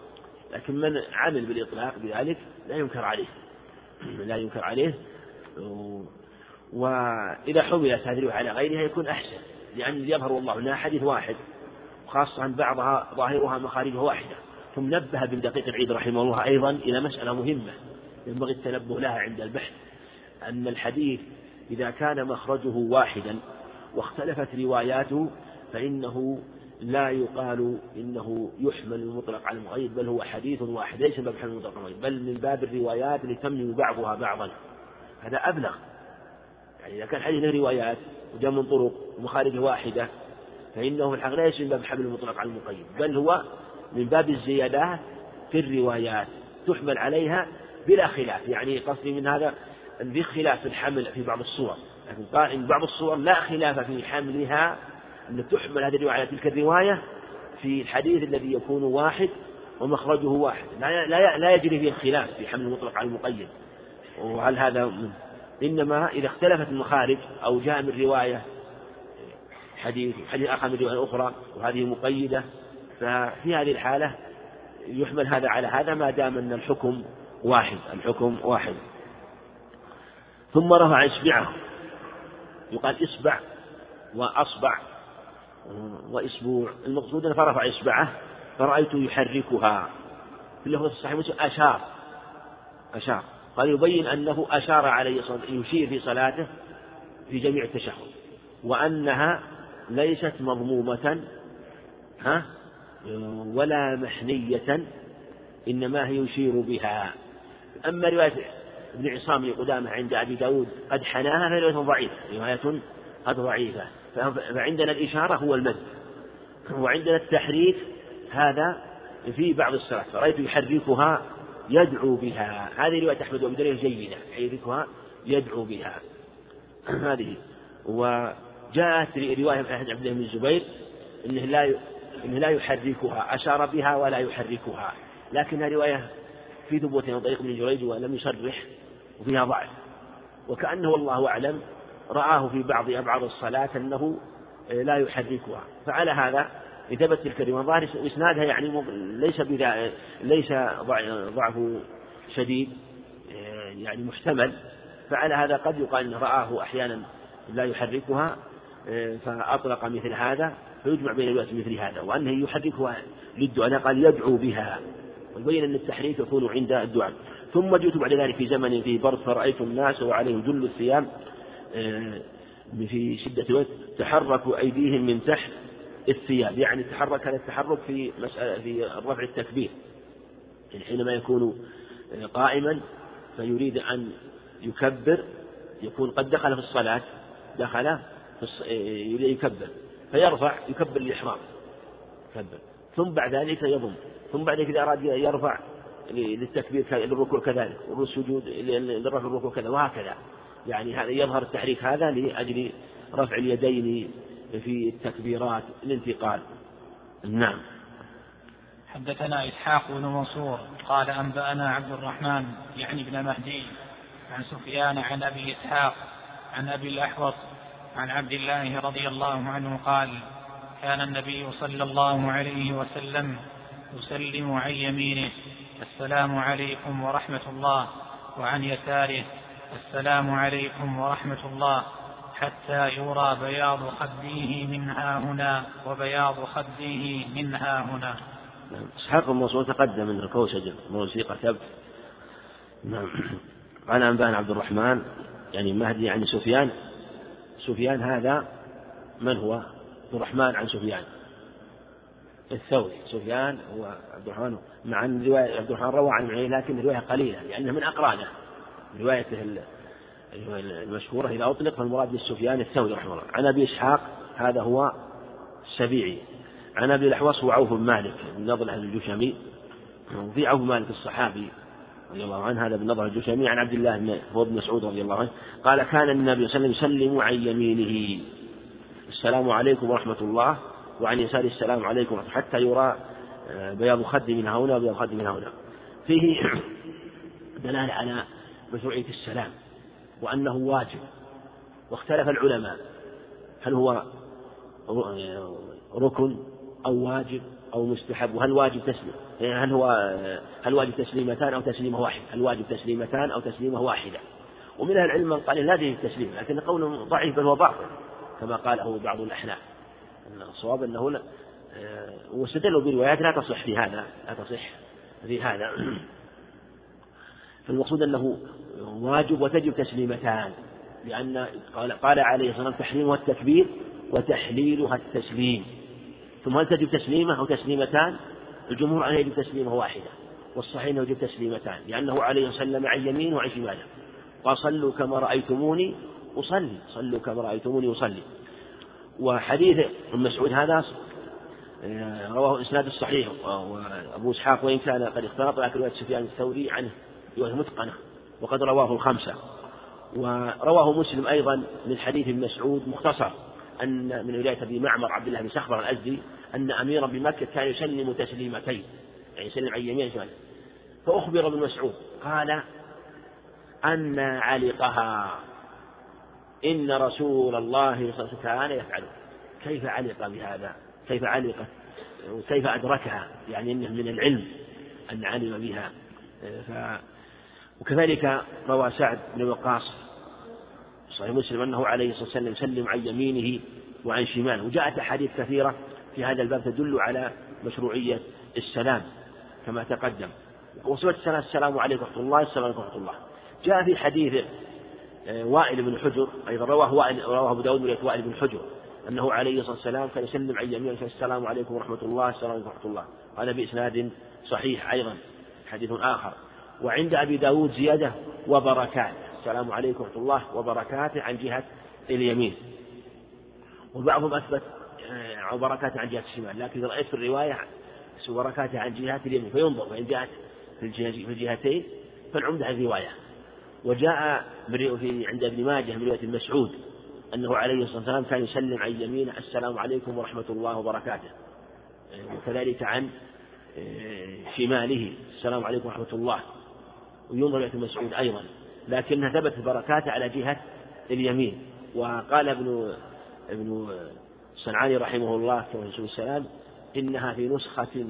لكن من عمل بالإطلاق بذلك لا ينكر عليه. لا ينكر عليه. وإذا حملت هذه الرواية على غيرها يكون أحسن لأن يظهر والله أنها حديث واحد وخاصة أن بعضها ظاهرها مخارجها واحدة. ثم نبه ابن دقيق العيد رحمه الله أيضا إلى مسألة مهمة ينبغي التنبه لها عند البحث أن الحديث إذا كان مخرجه واحدا واختلفت رواياته فإنه لا يقال إنه يحمل المطلق على المقيد بل هو حديث واحد ليس من باب حمل المطلق على المقيد بل من باب الروايات لتمني بعضها بعضا. هذا أبلغ. يعني إذا كان حديث روايات وجاء من طرق ومخارج واحدة فإنه في الحقيقة ليس من باب حمل المطلق على المقيد بل هو من باب الزيادات في الروايات تحمل عليها بلا خلاف. يعني قصدي من هذا أن في خلاف في الحمل في بعض الصور لكن قال إن بعض الصور لا خلاف في حملها أن تحمل هذه الرواية على تلك الرواية في الحديث الذي يكون واحد ومخرجه واحد. لا لا يجري فيه الخلاف في حمل المطلق على المقيد. وهل هذا من إنما إذا اختلفت المخارج أو جاء من رواية حديث حديث آخر من رواية أخرى وهذه مقيدة ففي هذه الحالة يحمل هذا على هذا ما دام أن الحكم واحد الحكم واحد. ثم رفع إصبعه. يقال إصبع وأصبع. وإسبوع المقصود أنه فرفع إصبعه. فرأيت يحركها. في اللفظ الصحيح مسلم أشار. أشار. قال يبين أنه أشار عليه يشير في صلاته في جميع التشهد. وأنها ليست مضمومة. ها؟ ولا محنية. إنما هي يشير بها. أما رواية ابن عصام بن قدامة عند أبي داود قد حناها فهي رواية ضعيفة. رواية قد ضعيفة. فعندنا الإشارة هو المد وعندنا التحريك هذا في بعض الصلاة. رأيت يحركها يدعو بها. هذه رواية أحمد وأبو داود جيدة. يحركها يدعو بها. [CLEARS THROAT] هذه. وجاءت رواية عن عبد الله بن الزبير إنه لا إنه لا يحركها أشار بها ولا يحركها لكنها رواية في ثبوت من طريق ابن جريج ولم يصرح وفيها ضعف. وكأنه والله أعلم رآه في بعض أبعاد الصلاة أنه لا يحركها. فعلى هذا ثبت الرواية. ظاهر إسنادها يعني ليس ليس ضعف شديد يعني محتمل. فعلى هذا قد يقال أنه رآه أحيانا لا يحركها فأطلق مثل هذا فيجمع بين الروايات مثل هذا وأنه يحركها للدعاء. قال يدعو بها. ويبين أن التحريك يكون عند الدعاء. ثم جئت بعد ذلك في زمن فيه برد فرأيت الناس وعليهم جل الثياب آه، في شدة الوقت تحركوا أيديهم من تحت الثياب. يعني تحرك هذا التحرك في مسألة في رفع التكبير. يعني حينما يكون آه، قائما فيريد أن يكبر يكون قد دخل في الصلاة دخل في آه، يريد يكبر فيرفع يكبر الإحرام يكبر. ثم بعد ذلك يضم. ثم بعد ذلك إذا أراد يرفع للتكبير للركوع كذلك والسجود لرفع الركوع كذا وهكذا. يعني هذا يظهر التحريك هذا لأجل رفع اليدين في التكبيرات الانتقال. نعم. حدثنا إسحاق بن منصور قال أنبأنا عبد الرحمن يعني ابن مهدي عن سفيان عن أبي إسحاق عن أبي الأحوص عن عبد الله رضي الله عنه قال كان النبي صلى الله عليه وسلم يسلم عن يمينه السلام عليكم ورحمة الله وعن يساره. السلام عليكم ورحمة الله. حتى يرى بياض خديه منها هنا وبياض خديه منها هنا. نعم. إسحاق الموصول تقدم من الكوسج موسيقى كبت نعم. قال أنبان عبد الرحمن يعني مهدي يعني سفيان. سفيان هذا من هو؟ عبد الرحمن عن سفيان. الثوري. سفيان هو عبد الرحمن مع أن رواية عبد الرحمن روى عن معين لكن الرواية قليلة لأنه من أقرانه. روايته المشهورة إذا أطلق فالمراد بالسفيان الثوري رحمه الله. عن أبي إسحاق هذا هو السبيعي. عن أبي الأحوص هو عوف بن مالك بن نضلة الجشمي. وفي عوف مالك الصحابي رضي الله عنه هذا بن نضلة الجشمي. عن عبد الله هو ابن مسعود رضي الله عنه. قال كان النبي صلى الله عليه وسلم يسلم عن يمينه. السلام عليكم ورحمة الله. وعن يسار السلام عليكم حتى يرى آه، بياض خد من هنا وبياض خد من هنا. فيه [COUGHS] دلالة على مشروعية السلام وأنه واجب واختلف العلماء. هل هو ركن أو واجب أو مستحب؟ وهل واجب تسليم؟ هل هو هل واجب تسليمتان أو تسليمة واحدة؟ هل واجب تسليمتان أو تسليمة واحدة؟ ومن أهل العلم من قال لا يجب التسليم لكن قول ضعيف بل هو باطل كما قاله بعض الأحناف. الصواب أنه لا واستدلوا بروايات لا تصح في هذا لا تصح في هذا. [CLEARS THROAT] فالمقصود أنه واجب وتجب تسليمتان لأن قال, قال عليه الصلاة والسلام تحريمها التكبير وتحليلها التسليم. ثم هل تجب تسليمة أو تسليمتان؟ الجمهور عليه يجب تسليمة واحدة والصحيح أنه يجب تسليمتان لأنه عليه وسلم عن يمين وعن شماله. قال صلوا كما رأيتموني أصلي صلوا كما رأيتموني أصلي. وحديث ابن مسعود هذا آه، رواه إسناد الصحيح وأبو إسحاق وإن كان قد اختلط لكن رواية سفيان الثوري عنه رواية متقنة. وقد رواه الخمسة. ورواه مسلم أيضا من حديث مسعود مختصر أن من ولاية أبي معمر عبد الله بن سخبر الأزدي أن أميرا بمكة كان يسلم تسليمتين يعني يسلم عن يمين شمال. فأخبر ابن مسعود قال أن علقها. إن رسول الله صلى الله عليه وسلم كان يفعله كيف علق بهذا؟ كيف علق وكيف أدركها؟ يعني إنه من العلم أن علم بها. ف وكذلك روى سعد بن وقاص صحيح مسلم أنه عليه الصلاة والسلام سلم عن يمينه وعن شماله. وجاءت أحاديث كثيرة في هذا الباب تدل على مشروعية السلام كما تقدم. وصفة السلام السلام عليكم ورحمة الله السلام عليكم ورحمة الله. جاء في حديث آه، وائل بن حجر أيضا رواه وائل رواه أبو داود وائل بن حجر أنه عليه الصلاة والسلام كان يسلم عن يمينه السلام عليكم ورحمة الله السلام عليكم ورحمة الله. هذا بإسناد صحيح أيضا حديث آخر. وعند أبي داود زيادة وبركات السلام عليكم ورحمة الله وبركاته. عن جهة اليمين. وبعضهم أثبت آه، وبركاته عن جهة الشمال لكن رأيت في الرواية وبركاته عن جهة اليمين فينظر فإن جاءت في الجهتين فالعمدة الرواية. وجاء في عند ابن ماجه من رواية مسعود أنه عليه الصلاة والسلام كان يسلم عن يمينه السلام عليكم ورحمة الله وبركاته. وكذلك عن آه، شماله السلام عليكم ورحمة الله. وينظر رواية مسعود أيضا لكنها ثبت بركاته على جهة اليمين. وقال ابن ابن صنعاني رحمه الله كما السلام إنها في نسخة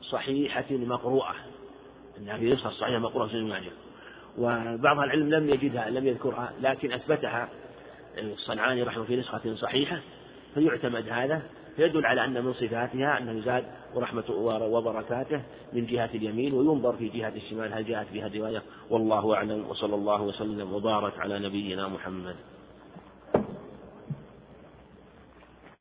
صحيحة مقروءة. إنها في نسخة صحيحة مقروءة في المعجم. وبعض العلم لم يجدها لم يذكرها لكن أثبتها. الصنعاني رحمه في نسخة صحيحة فيعتمد هذا فيدل على أن من صفاتها أنه يزاد ورحمة وبركاته من جهة اليمين وينظر في جهة الشمال. هل جاءت بها الرواية والله أعلم وصلى الله وسلم وبارك على نبينا محمد.